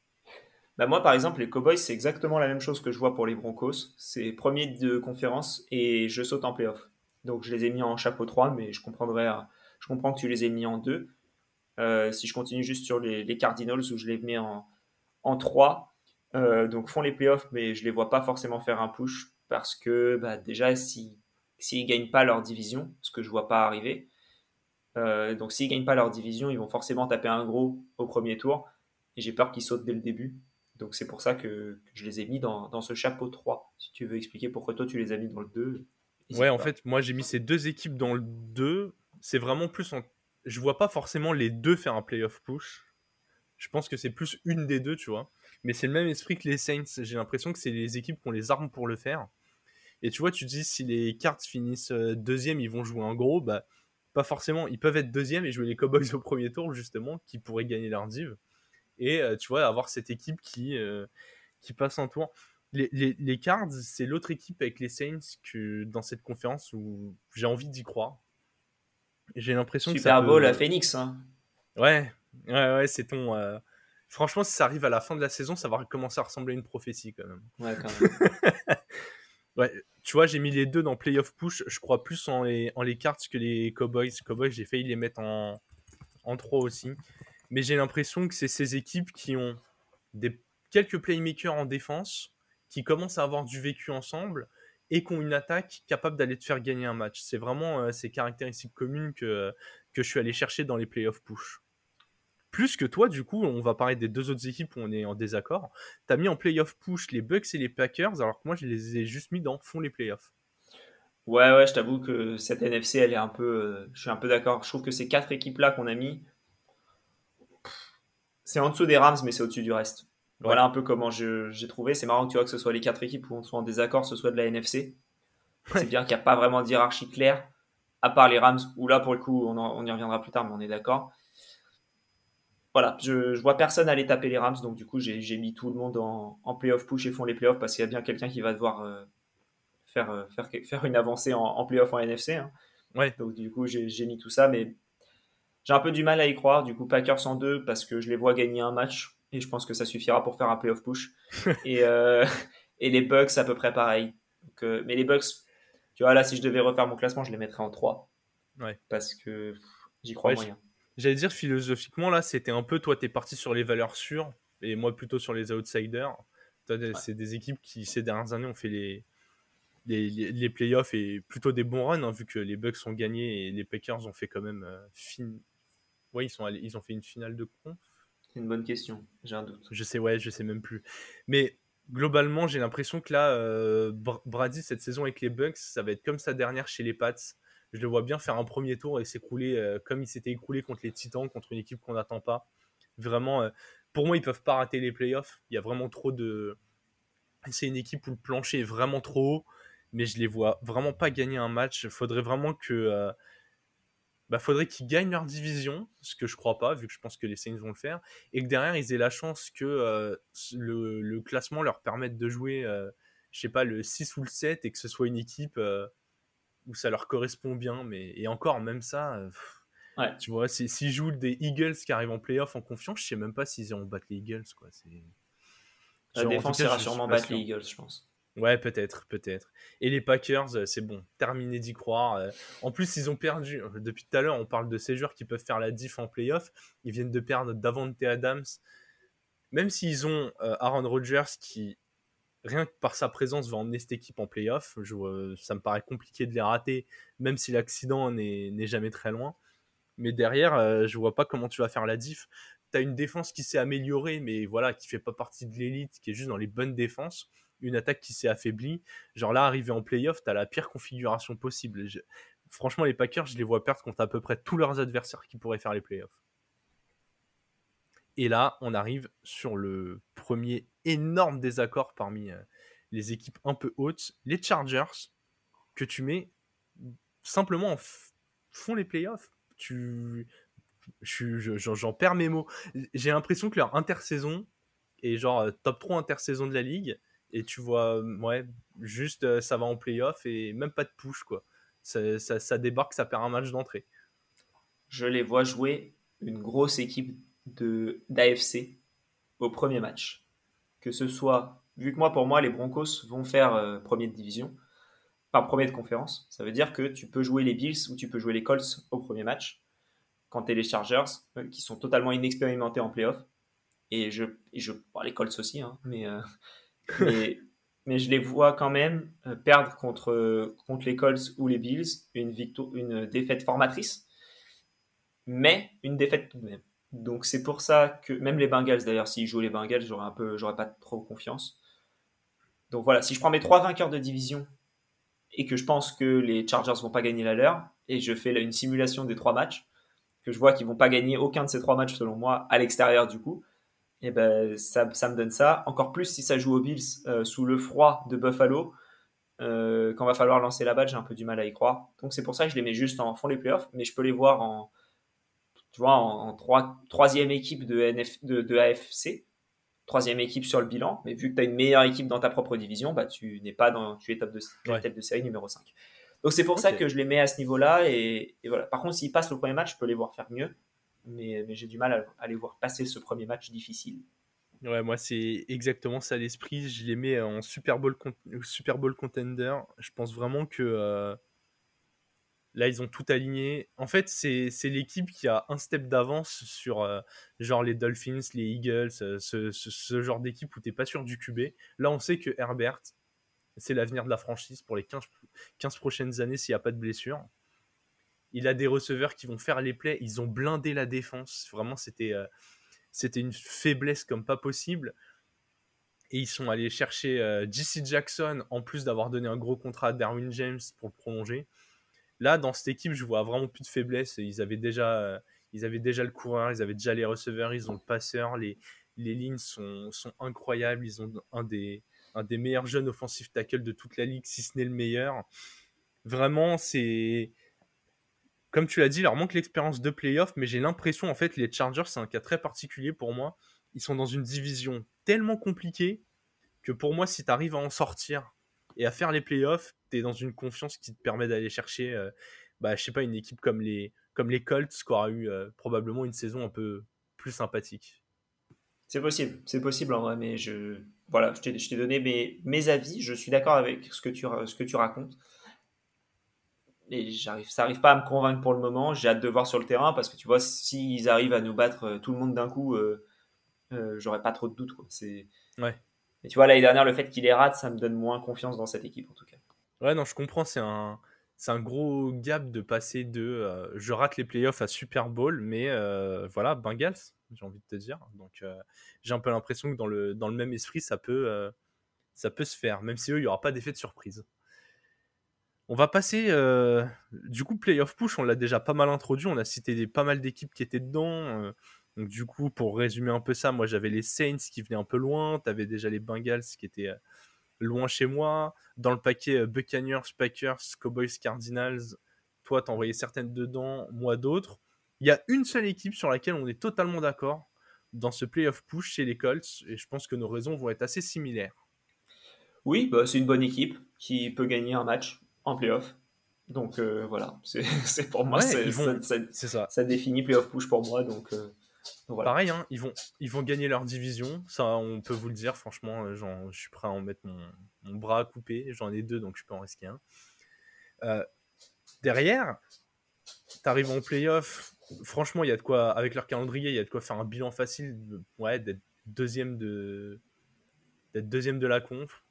Bah moi, par exemple, les Cowboys, c'est exactement la même chose que je vois pour les Broncos. C'est premier de conférence et je saute en playoff. Donc, je les ai mis en chapeau 3, mais je, comprendrais, je comprends que tu les aies mis en 2. Euh, si je continue juste sur les, Cardinals, où je les mets en, en 3, euh, donc font les playoffs, mais je les vois pas forcément faire un push parce que bah, déjà, s'ils s'ils gagnent pas leur division, ce que je vois pas arriver, euh, donc s'ils gagnent pas leur division, ils vont forcément taper un gros au premier tour. Et j'ai peur qu'ils sautent dès le début. Donc c'est pour ça que, je les ai mis dans, dans ce chapeau 3. Si tu veux expliquer pourquoi toi tu les as mis dans le 2. n'hésite Ouais, en fait, moi j'ai mis ces deux équipes dans le 2. C'est vraiment plus en. Je vois pas forcément les deux faire un playoff push. Je pense que c'est plus une des deux, tu vois. Mais c'est le même esprit que les Saints. J'ai l'impression que c'est les équipes qui ont les armes pour le faire. Et tu vois, tu te dis, si les Cards finissent euh, deuxième, ils vont jouer un gros. Bah, pas forcément. Ils peuvent être deuxième et jouer les Cowboys au premier tour, justement, qui pourraient gagner leur div. Et euh, tu vois, avoir cette équipe qui, euh, qui passe un tour. Les, les, les Cards, c'est l'autre équipe avec les Saints que dans cette conférence où j'ai envie d'y croire. J'ai l'impression que Super Bowl peut- à Phoenix. hein. Ouais, ouais, ouais, c'est ton. euh, Franchement, si ça arrive à la fin de la saison, ça va commencer à ressembler à une prophétie quand même. Ouais, quand [LAUGHS] même. Ouais, tu vois, j'ai mis les deux dans Playoff Push. Je crois plus en les, en les cartes que les Cowboys. Cowboys, j'ai failli les mettre en, en 3 aussi. Mais j'ai l'impression que c'est ces équipes qui ont des, quelques playmakers en défense, qui commencent à avoir du vécu ensemble et qui ont une attaque capable d'aller te faire gagner un match. C'est vraiment euh, ces caractéristiques communes que, que je suis allé chercher dans les Playoff Push. Plus que toi, du coup, on va parler des deux autres équipes où on est en désaccord. T'as mis en playoff push les Bucks et les Packers, alors que moi, je les ai juste mis dans fond les playoffs. Ouais, ouais, je t'avoue que cette NFC, elle est un peu. euh, je suis un peu d'accord. Je trouve que ces quatre équipes-là qu'on a mis. C'est en dessous des Rams, mais c'est au-dessus du reste. Voilà un peu comment j'ai trouvé. C'est marrant que tu vois que ce soit les quatre équipes où on soit en désaccord, ce soit de la NFC. C'est bien qu'il n'y a pas vraiment de hiérarchie claire, à part les Rams, où là, pour le coup, on, y reviendra plus tard, mais on est d'accord. Voilà, je, je, vois personne aller taper les Rams, donc du coup, j'ai mis tout le monde en, en playoff push et font les playoffs parce qu'il y a bien quelqu'un qui va devoir euh, faire, euh, faire, faire une avancée en, en playoff en NFC. Hein. Ouais. Donc du coup, j'ai mis tout ça, mais j'ai un peu du mal à y croire. Du coup, Packers en deux parce que je les vois gagner un match et je pense que ça suffira pour faire un playoff push. [LAUGHS] et, euh, et les Bucks, à peu près pareil. Donc, mais les Bucks, tu vois, là, si je devais refaire mon classement, je les mettrais en 3. Ouais. Parce que j'y crois moyen. J'allais dire philosophiquement, là, c'était un peu, toi, t'es parti sur les valeurs sûres et moi plutôt sur les outsiders. C'est des équipes qui, ces dernières années, ont fait les, les, les, playoffs et plutôt des bons runs, hein, vu que les Bucks ont gagné et les Packers ont fait quand même euh, fin... Ouais, ils, sont ils ont fait une finale de conf. C'est une bonne question, j'ai un doute. Je sais, ouais, je sais même plus. Mais globalement, j'ai l'impression que là, euh, Brady, cette saison avec les Bucks, ça va être comme sa dernière chez les Pats. Je le vois bien faire un premier tour et s'écrouler euh, comme il s'était écroulé contre les Titans, contre une équipe qu'on n'attend pas. Vraiment, euh, pour moi, ils peuvent pas rater les playoffs. Il y a vraiment trop de. C'est une équipe où le plancher est vraiment trop haut, mais je les vois vraiment pas gagner un match. Il faudrait vraiment que bah, faudrait qu'ils gagnent leur division, ce que je crois pas, vu que je pense que les Saints vont le faire, et que derrière ils aient la chance que euh, le, classement leur permette de jouer, euh, je sais pas, le 6 ou le 7, et que ce soit une équipe euh, où ça leur correspond bien. Mais, et encore, même ça, tu vois, s'ils jouent des Eagles qui arrivent en playoff en confiance, je sais même pas s'ils iront battre les Eagles. Quoi. La défense ira sûrement battre les Eagles, je pense. Ouais, peut-être, peut-être. Et les Packers, euh, c'est bon, terminé d'y croire. Euh. En plus, ils ont perdu. Euh, depuis tout à l'heure, on parle de ces joueurs qui peuvent faire la diff en playoff. Ils viennent de perdre Davante Adams. Même s'ils ont Aaron Rodgers qui, rien que par sa présence, va emmener cette équipe en playoff, ça me paraît compliqué de les rater, même si l'accident n'est jamais très loin. Mais derrière, je vois pas comment tu vas faire la diff. Tu as une défense qui s'est améliorée, mais voilà, qui fait pas partie de l'élite, qui est juste dans les bonnes défenses une attaque qui s'est affaiblie. Genre là, arrivé en playoff, tu as la pire configuration possible. Franchement, les Packers, je les vois perdre contre à peu près tous leurs adversaires qui pourraient faire les playoffs. Et là, on arrive sur le premier énorme désaccord parmi euh, les équipes un peu hautes. Les Chargers, que tu mets simplement en font les playoffs. Tu, j'en perds mes mots. J'ai l'impression que leur intersaison est genre euh, top 3 intersaison de la ligue et tu vois, ouais, juste ça va en playoff et même pas de push, quoi. Ça, débarque, ça perd un match d'entrée. Je les vois jouer une grosse équipe d'AFC au premier match. Que ce soit, vu que moi, pour moi, les Broncos vont faire euh, premier de division, enfin premier de conférence, ça veut dire que tu peux jouer les Bills ou tu peux jouer les Colts au premier match quand tu es les Chargers, euh, qui sont totalement inexpérimentés en playoff. Et je, et je les Colts aussi, hein, mais mais, je les vois quand même euh, perdre contre, contre les Colts ou les Bills une, victoire, une défaite formatrice, mais une défaite tout de même. Donc c'est pour ça que même les Bengals d'ailleurs, s'ils jouent les Bengals, j'aurais un peu, j'aurais pas trop confiance. Donc voilà, si je prends mes trois vainqueurs de division et que je pense que les Chargers vont pas gagner la leur et je fais une simulation des trois matchs, que je vois qu'ils vont pas gagner aucun de ces trois matchs selon moi à l'extérieur du coup, et eh ben ça, ça, me donne ça. Encore plus si ça joue aux Bills euh, sous le froid de Buffalo. Euh, quand va falloir lancer la balle, j'ai un peu du mal à y croire. Donc c'est pour ça que je les mets juste en fond les playoffs, mais je peux les voir en, tu vois, en, trois, troisième équipe de, NF, de, de, AFC, troisième équipe sur le bilan. Mais vu que tu as une meilleure équipe dans ta propre division, bah, tu n'es pas dans, tu es top de, tête de série numéro 5. Donc c'est pour ça que je les mets à ce niveau-là. Et, et, voilà. Par contre, s'ils passent le premier match, je peux les voir faire mieux mais, j'ai du mal à, les voir passer ce premier match difficile. Ouais, moi c'est exactement ça l'esprit. Je les mets en Super Bowl, Super Bowl contender. Je pense vraiment que euh, là ils ont tout aligné. En fait, c'est l'équipe qui a un step d'avance sur euh, genre les Dolphins, les Eagles, euh, ce, ce, genre d'équipe où t'es pas sûr du QB. Là, on sait que Herbert, c'est l'avenir de la franchise pour les 15, 15 prochaines années s'il n'y a pas de blessure. Il a des receveurs qui vont faire les plays. Ils ont blindé la défense. Vraiment, c'était euh, une faiblesse comme pas possible. Et ils sont allés chercher euh, JC Jackson, en plus d'avoir donné un gros contrat à Darwin James pour le prolonger. Là, dans cette équipe, je vois vraiment plus de faiblesse. Ils avaient déjà, euh, ils avaient déjà le coureur, ils avaient déjà les receveurs, ils ont le passeur, les, les lignes sont, sont incroyables, ils ont un des, un des meilleurs jeunes offensifs tackle de toute la ligue, si ce n'est le meilleur. Vraiment, c'est comme tu l'as dit, leur manque l'expérience de playoff, mais j'ai l'impression, en fait, les Chargers, c'est un cas très particulier pour moi. Ils sont dans une division tellement compliquée que pour moi, si tu arrives à en sortir et à faire les playoffs, tu es dans une confiance qui te permet d'aller chercher, euh, bah, je sais pas, une équipe comme les, Colts, qui aura eu euh, probablement une saison un peu plus sympathique. C'est possible, c'est possible en vrai, mais je, voilà, je t'ai donné mes, avis, je suis d'accord avec ce que tu racontes et j'arrive, ça n'arrive pas à me convaincre pour le moment. J'ai hâte de voir sur le terrain parce que tu vois, s'ils arrivent à nous battre euh, tout le monde d'un coup, euh, euh, j'aurais pas trop de doutes. Quoi. C'est... Ouais. Mais tu vois, l'année dernière, le fait qu'il les rate, ça me donne moins confiance dans cette équipe en tout cas. Ouais, non, je comprends. C'est un, c'est un gros gap de passer de je rate les playoffs à Super Bowl, mais voilà, Bengals, j'ai envie de te dire. Donc j'ai un peu l'impression que dans le, dans le même esprit, ça peut, ça peut se faire, même si eux, il n'y aura pas d'effet de surprise. On va passer, euh, du coup, Playoff Push, on l'a déjà pas mal introduit, on a cité des, pas mal d'équipes qui étaient dedans. Euh, donc du coup, pour résumer un peu ça, moi j'avais les Saints qui venaient un peu loin, tu avais déjà les Bengals qui étaient euh, loin chez moi. Dans le paquet Buccaneers, Packers, Cowboys, Cardinals, toi t'en envoyé certaines dedans, moi d'autres. Il y a une seule équipe sur laquelle on est totalement d'accord dans ce playoff push chez les Colts, et je pense que nos raisons vont être assez similaires. Oui, bah, c'est une bonne équipe qui peut gagner un match en playoff. Donc euh, voilà, [LAUGHS] c'est pour moi, c'est ça, ça. définit playoff push pour moi. Donc, euh, Pareil, hein, ils, vont, ils vont gagner leur division, ça on peut vous le dire, franchement, euh, je suis prêt à en mettre mon, mon bras à couper, j'en ai deux donc je peux en risquer un. derrière, tu arrives en playoff, franchement, il y a de quoi, avec leur calendrier, il y a de quoi faire un bilan facile, ouais, d'être deuxième de, d'être deuxième de la conf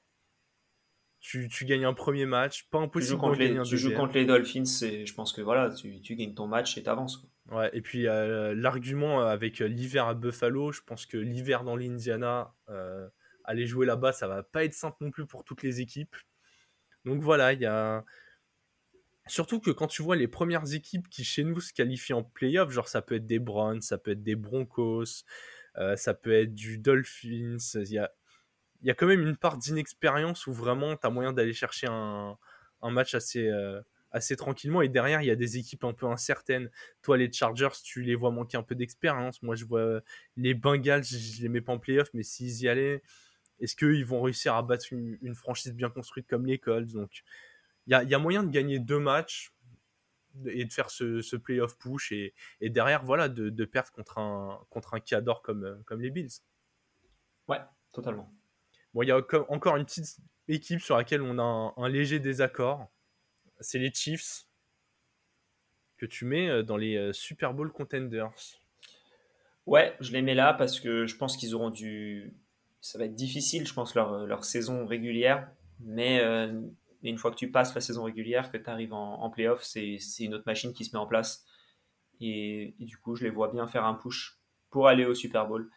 tu, gagnes un premier match, pas impossible tu joues contre, les, tu joues contre les Dolphins, et je pense que voilà, tu, tu gagnes ton match et t'avances. Ouais, et puis euh, l'argument avec euh, l'hiver à Buffalo, je pense que l'hiver dans l'Indiana, euh, aller jouer là-bas, ça va pas être simple non plus pour toutes les équipes. Donc voilà, il y a. Surtout que quand tu vois les premières équipes qui chez nous se qualifient en playoff, genre ça peut être des Browns, ça peut être des Broncos, ça peut être du Dolphins, il y a il y a quand même une part d'inexpérience où vraiment tu as moyen d'aller chercher un, match assez, euh, assez tranquillement. Et derrière, il y a des équipes un peu incertaines. Toi, les Chargers, tu les vois manquer un peu d'expérience. Moi, je vois les Bengals, je les mets pas en playoff, mais s'ils y allaient, est-ce qu'ils vont réussir à battre une, franchise bien construite comme les Colts? Donc, il y a, moyen de gagner deux matchs et de faire ce, playoff push et, derrière, voilà, de, perdre contre un, contre un qui adore comme, comme les Bills. Ouais, totalement. Il y a encore une petite équipe sur laquelle on a un, léger désaccord. C'est les Chiefs que tu mets euh, dans les euh, Super Bowl contenders. Ouais, je les mets là parce que je pense qu'ils auront du. Ça va être difficile, je pense, leur, saison régulière. Mais euh, une fois que tu passes la saison régulière, que tu arrives en, en playoff, c'est une autre machine qui se met en place. Et, du coup, je les vois bien faire un push pour aller au Super Bowl.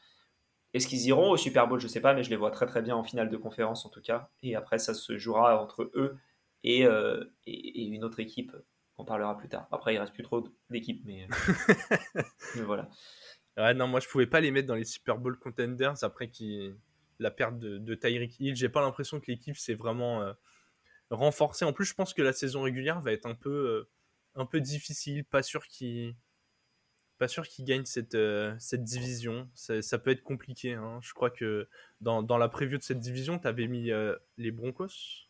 Est-ce qu'ils iront au Super Bowl? Je ne sais pas, mais je les vois très très bien en finale de conférence en tout cas. Et après, ça se jouera entre eux et, euh, une autre équipe. On parlera plus tard. Après, il reste plus trop d'équipes, [LAUGHS] mais, voilà. Ouais, non, moi je pouvais pas les mettre dans les Super Bowl contenders après qui la perte de, de Tyreek Hill. J'ai pas l'impression que l'équipe s'est vraiment euh, renforcée. En plus, je pense que la saison régulière va être un peu, euh, un peu difficile. Pas sûr qu'ils pas sûr qu'ils gagnent cette, euh, cette division. Ça, peut être compliqué. Hein. Je crois que dans, dans, la preview de cette division, tu avais mis euh, les Broncos.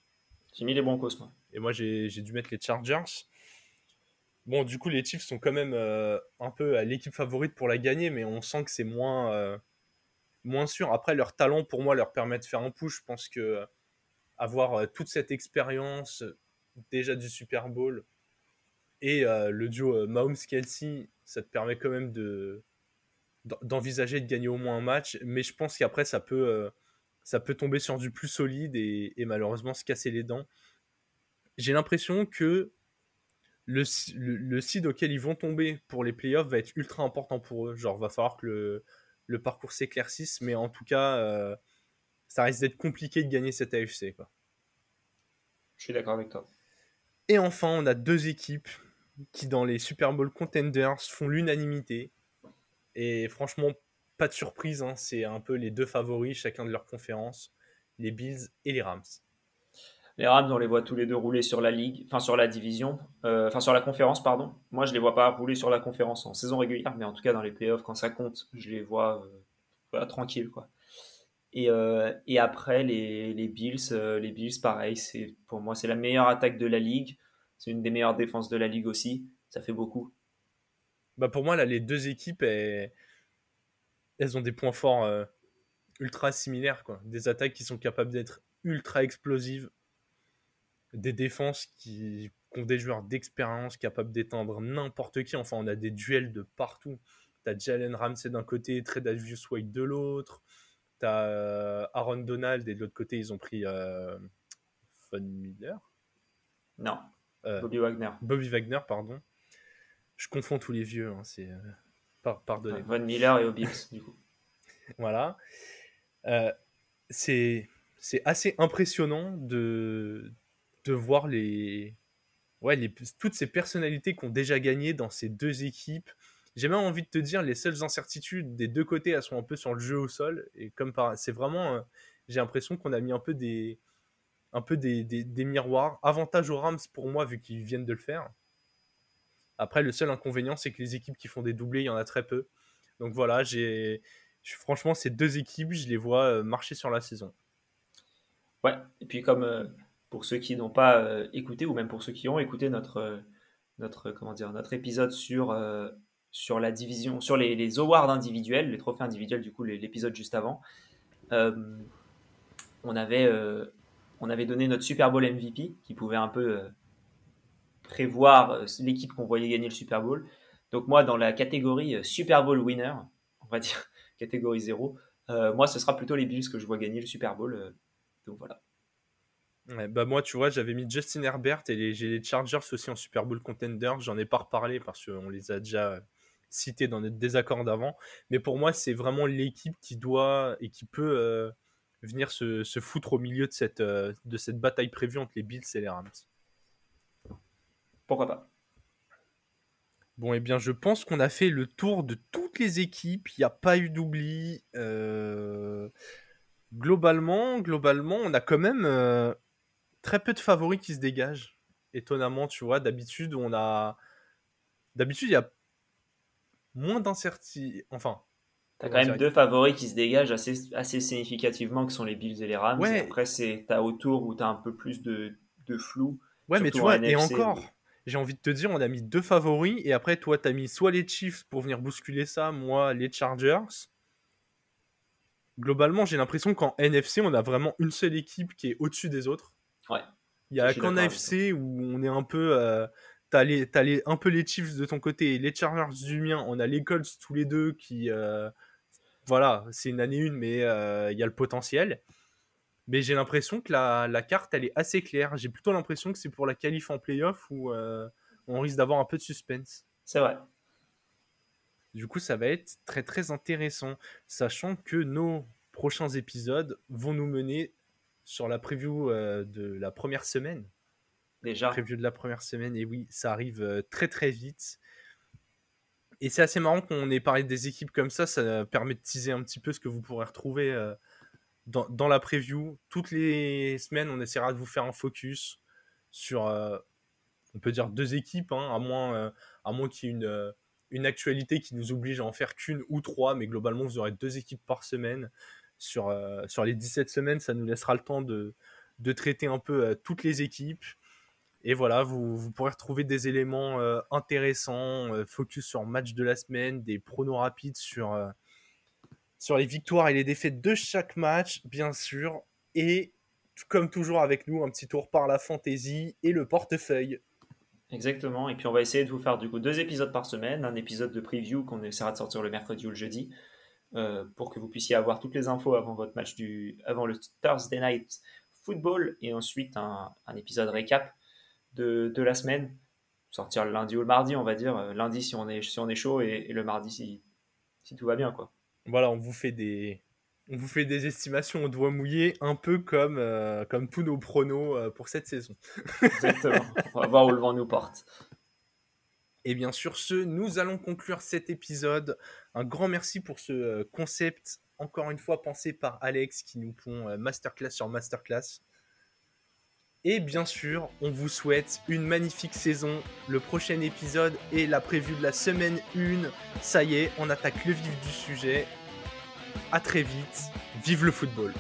J'ai mis les Broncos, moi. Et moi, j'ai dû mettre les Chargers. Bon, du coup, les Chiefs sont quand même euh, un peu à l'équipe favorite pour la gagner, mais on sent que c'est moins, moins sûr. Après, leur talent, pour moi, leur permet de faire un push. Je pense que avoir toute cette expérience déjà du Super Bowl et le duo Mahomes-Kelsey ça te permet quand même de d'envisager de gagner au moins un match, mais je pense qu'après ça peut euh, ça peut tomber sur du plus solide et, malheureusement se casser les dents. J'ai l'impression que le, le, seed auquel ils vont tomber pour les playoffs va être ultra important pour eux. Genre, va falloir que le, le parcours s'éclaircisse, mais en tout cas, euh, ça risque d'être compliqué de gagner cette AFC. Quoi. Je suis d'accord avec toi. Et enfin, on a deux équipes qui, dans les Super Bowl contenders, font l'unanimité. Et franchement, pas de surprise, hein, c'est un peu les deux favoris, chacun de leur conférence, les Bills et les Rams. Les Rams, on les voit tous les deux rouler sur la ligue, enfin sur la division, euh, sur la conférence, pardon. Moi, je les vois pas rouler sur la conférence en saison régulière, mais en tout cas dans les playoffs, quand ça compte, je les vois euh, tranquilles, quoi. Et, euh, après, les, les Bills, les Bills, pareil, c'est pour moi, c'est la meilleure attaque de la ligue. C'est une des meilleures défenses de la ligue aussi. Ça fait beaucoup. Bah pour moi, là, les deux équipes, elles, elles ont des points forts ultra similaires. Quoi. Des attaques qui sont capables d'être ultra explosives, des défenses qui, ont des joueurs d'expérience capables d'éteindre n'importe qui. Enfin, on a des duels de partout. T'as Jalen Ramsey d'un côté, Tredavious White de l'autre. T'as euh, Aaron Donald et de l'autre côté, ils ont pris euh, Von Miller. Non. Euh, Bobby Wagner. Bobby Wagner, pardon. Je confonds tous les vieux. Hein, c'est pardonnez. Von Miller et Obix, [LAUGHS] du coup. Voilà. c'est assez impressionnant de, de voir les, ouais, les, toutes ces personnalités qui ont déjà gagné dans ces deux équipes. J'ai même envie de te dire, les seules incertitudes des deux côtés, elles sont un peu sur le jeu au sol. Et comme par, c'est vraiment, euh, j'ai l'impression qu'on a mis un peu des, un peu des, miroirs. Avantage aux Rams pour moi, vu qu'ils viennent de le faire. Après, le seul inconvénient, c'est que les équipes qui font des doublés, il y en a très peu. Donc voilà, j'ai, franchement, ces deux équipes, je les vois euh, marcher sur la saison. Ouais, et puis comme euh, pour ceux qui n'ont pas euh, écouté ou même pour ceux qui ont écouté notre, notre, notre épisode sur les, les, awards individuels, les trophées individuels, du coup, l'épisode juste avant, on, avait, on avait donné notre Super Bowl MVP qui pouvait un peu prévoir l'équipe qu'on voyait gagner le Super Bowl. Donc, moi, dans la catégorie Super Bowl winner, on va dire [LAUGHS] catégorie 0, moi, ce sera plutôt les Bills que je vois gagner le Super Bowl. donc, voilà bah moi, tu vois, j'avais mis Justin Herbert et les Chargers aussi en Super Bowl contender. J'en ai pas reparlé parce qu'on les a déjà cités dans notre désaccord d'avant. Mais pour moi, c'est vraiment l'équipe qui doit et qui peut euh, venir se, se, foutre au milieu de cette, euh, de cette bataille prévue entre les Bills et les Rams. Pourquoi pas Bon, eh bien, je pense qu'on a fait le tour de toutes les équipes. Il n'y a pas eu d'oubli. Euh, globalement, globalement, on a quand même très peu de favoris qui se dégagent. Étonnamment, tu vois, d'habitude, on a. D'habitude, il y a moins d'incertitudes. Enfin. T'as quand même deux favoris qui se dégagent assez, assez significativement, que sont les Bills et les Rams. Ouais. Après, c'est t'as autour où t'as un peu plus de, de flou. Ouais, mais tu vois, et encore, j'ai envie de te dire, on a mis deux favoris, et après, toi, t'as mis soit les Chiefs pour venir bousculer ça, moi, les Chargers. Globalement, j'ai l'impression qu'en NFC, on a vraiment une seule équipe qui est au-dessus des autres. Ouais. Il y a qu'en AFC où on est un peu. Euh, t'as les, as les, un peu les Chiefs de ton côté et les Chargers du mien. On a les Colts tous les deux qui. Euh, voilà, c'est une année une, mais euh, il y a le potentiel. Mais j'ai l'impression que la, la, carte, elle est assez claire. J'ai plutôt l'impression que c'est pour la qualif en playoff où on risque d'avoir un peu de suspense. C'est vrai. Du coup, ça va être très très intéressant, sachant que nos prochains épisodes vont nous mener sur la preview euh, de la première semaine. Déjà. Preview de la première semaine, et oui, ça arrive euh, très très vite. Et c'est assez marrant qu'on ait parlé des équipes comme ça, ça permet de teaser un petit peu ce que vous pourrez retrouver euh, dans, la preview. Toutes les semaines, on essaiera de vous faire un focus sur, on peut dire, deux équipes, hein, à moins, à moins qu'il y ait une, une actualité qui nous oblige à en faire qu'une ou trois, mais globalement, vous aurez deux équipes par semaine sur, euh, sur les 17 semaines, ça nous laissera le temps de, de traiter un peu euh, toutes les équipes. Et voilà, vous, pourrez retrouver des éléments euh, intéressants, focus sur match de la semaine, des pronos rapides sur, sur les victoires et les défaites de chaque match, bien sûr. Et comme toujours avec nous, un petit tour par la fantaisie et le portefeuille. Exactement. Et puis on va essayer de vous faire du coup deux épisodes par semaine, un épisode de preview qu'on essaiera de sortir le mercredi ou le jeudi, euh, pour que vous puissiez avoir toutes les infos avant votre match du, avant le Thursday Night Football et ensuite un épisode récap de, de, la semaine. Sortir le lundi ou le mardi, on va dire. Euh, lundi si on est, si on est chaud et, le mardi si, si tout va bien. Quoi. Voilà, on vous fait des, on vous fait des estimations au doigt mouillé, un peu comme, euh, comme tous nos pronos pour cette saison. Exactement. [LAUGHS] On va voir où le vent nous porte. Et bien sur ce, nous allons conclure cet épisode. Un grand merci pour ce euh, concept, encore une fois pensé par Alex, qui nous pond euh, masterclass sur masterclass. Et bien sûr, on vous souhaite une magnifique saison. Le prochain épisode est la prévue de la semaine 1. Ça y est, on attaque le vif du sujet. À très vite. Vive le football.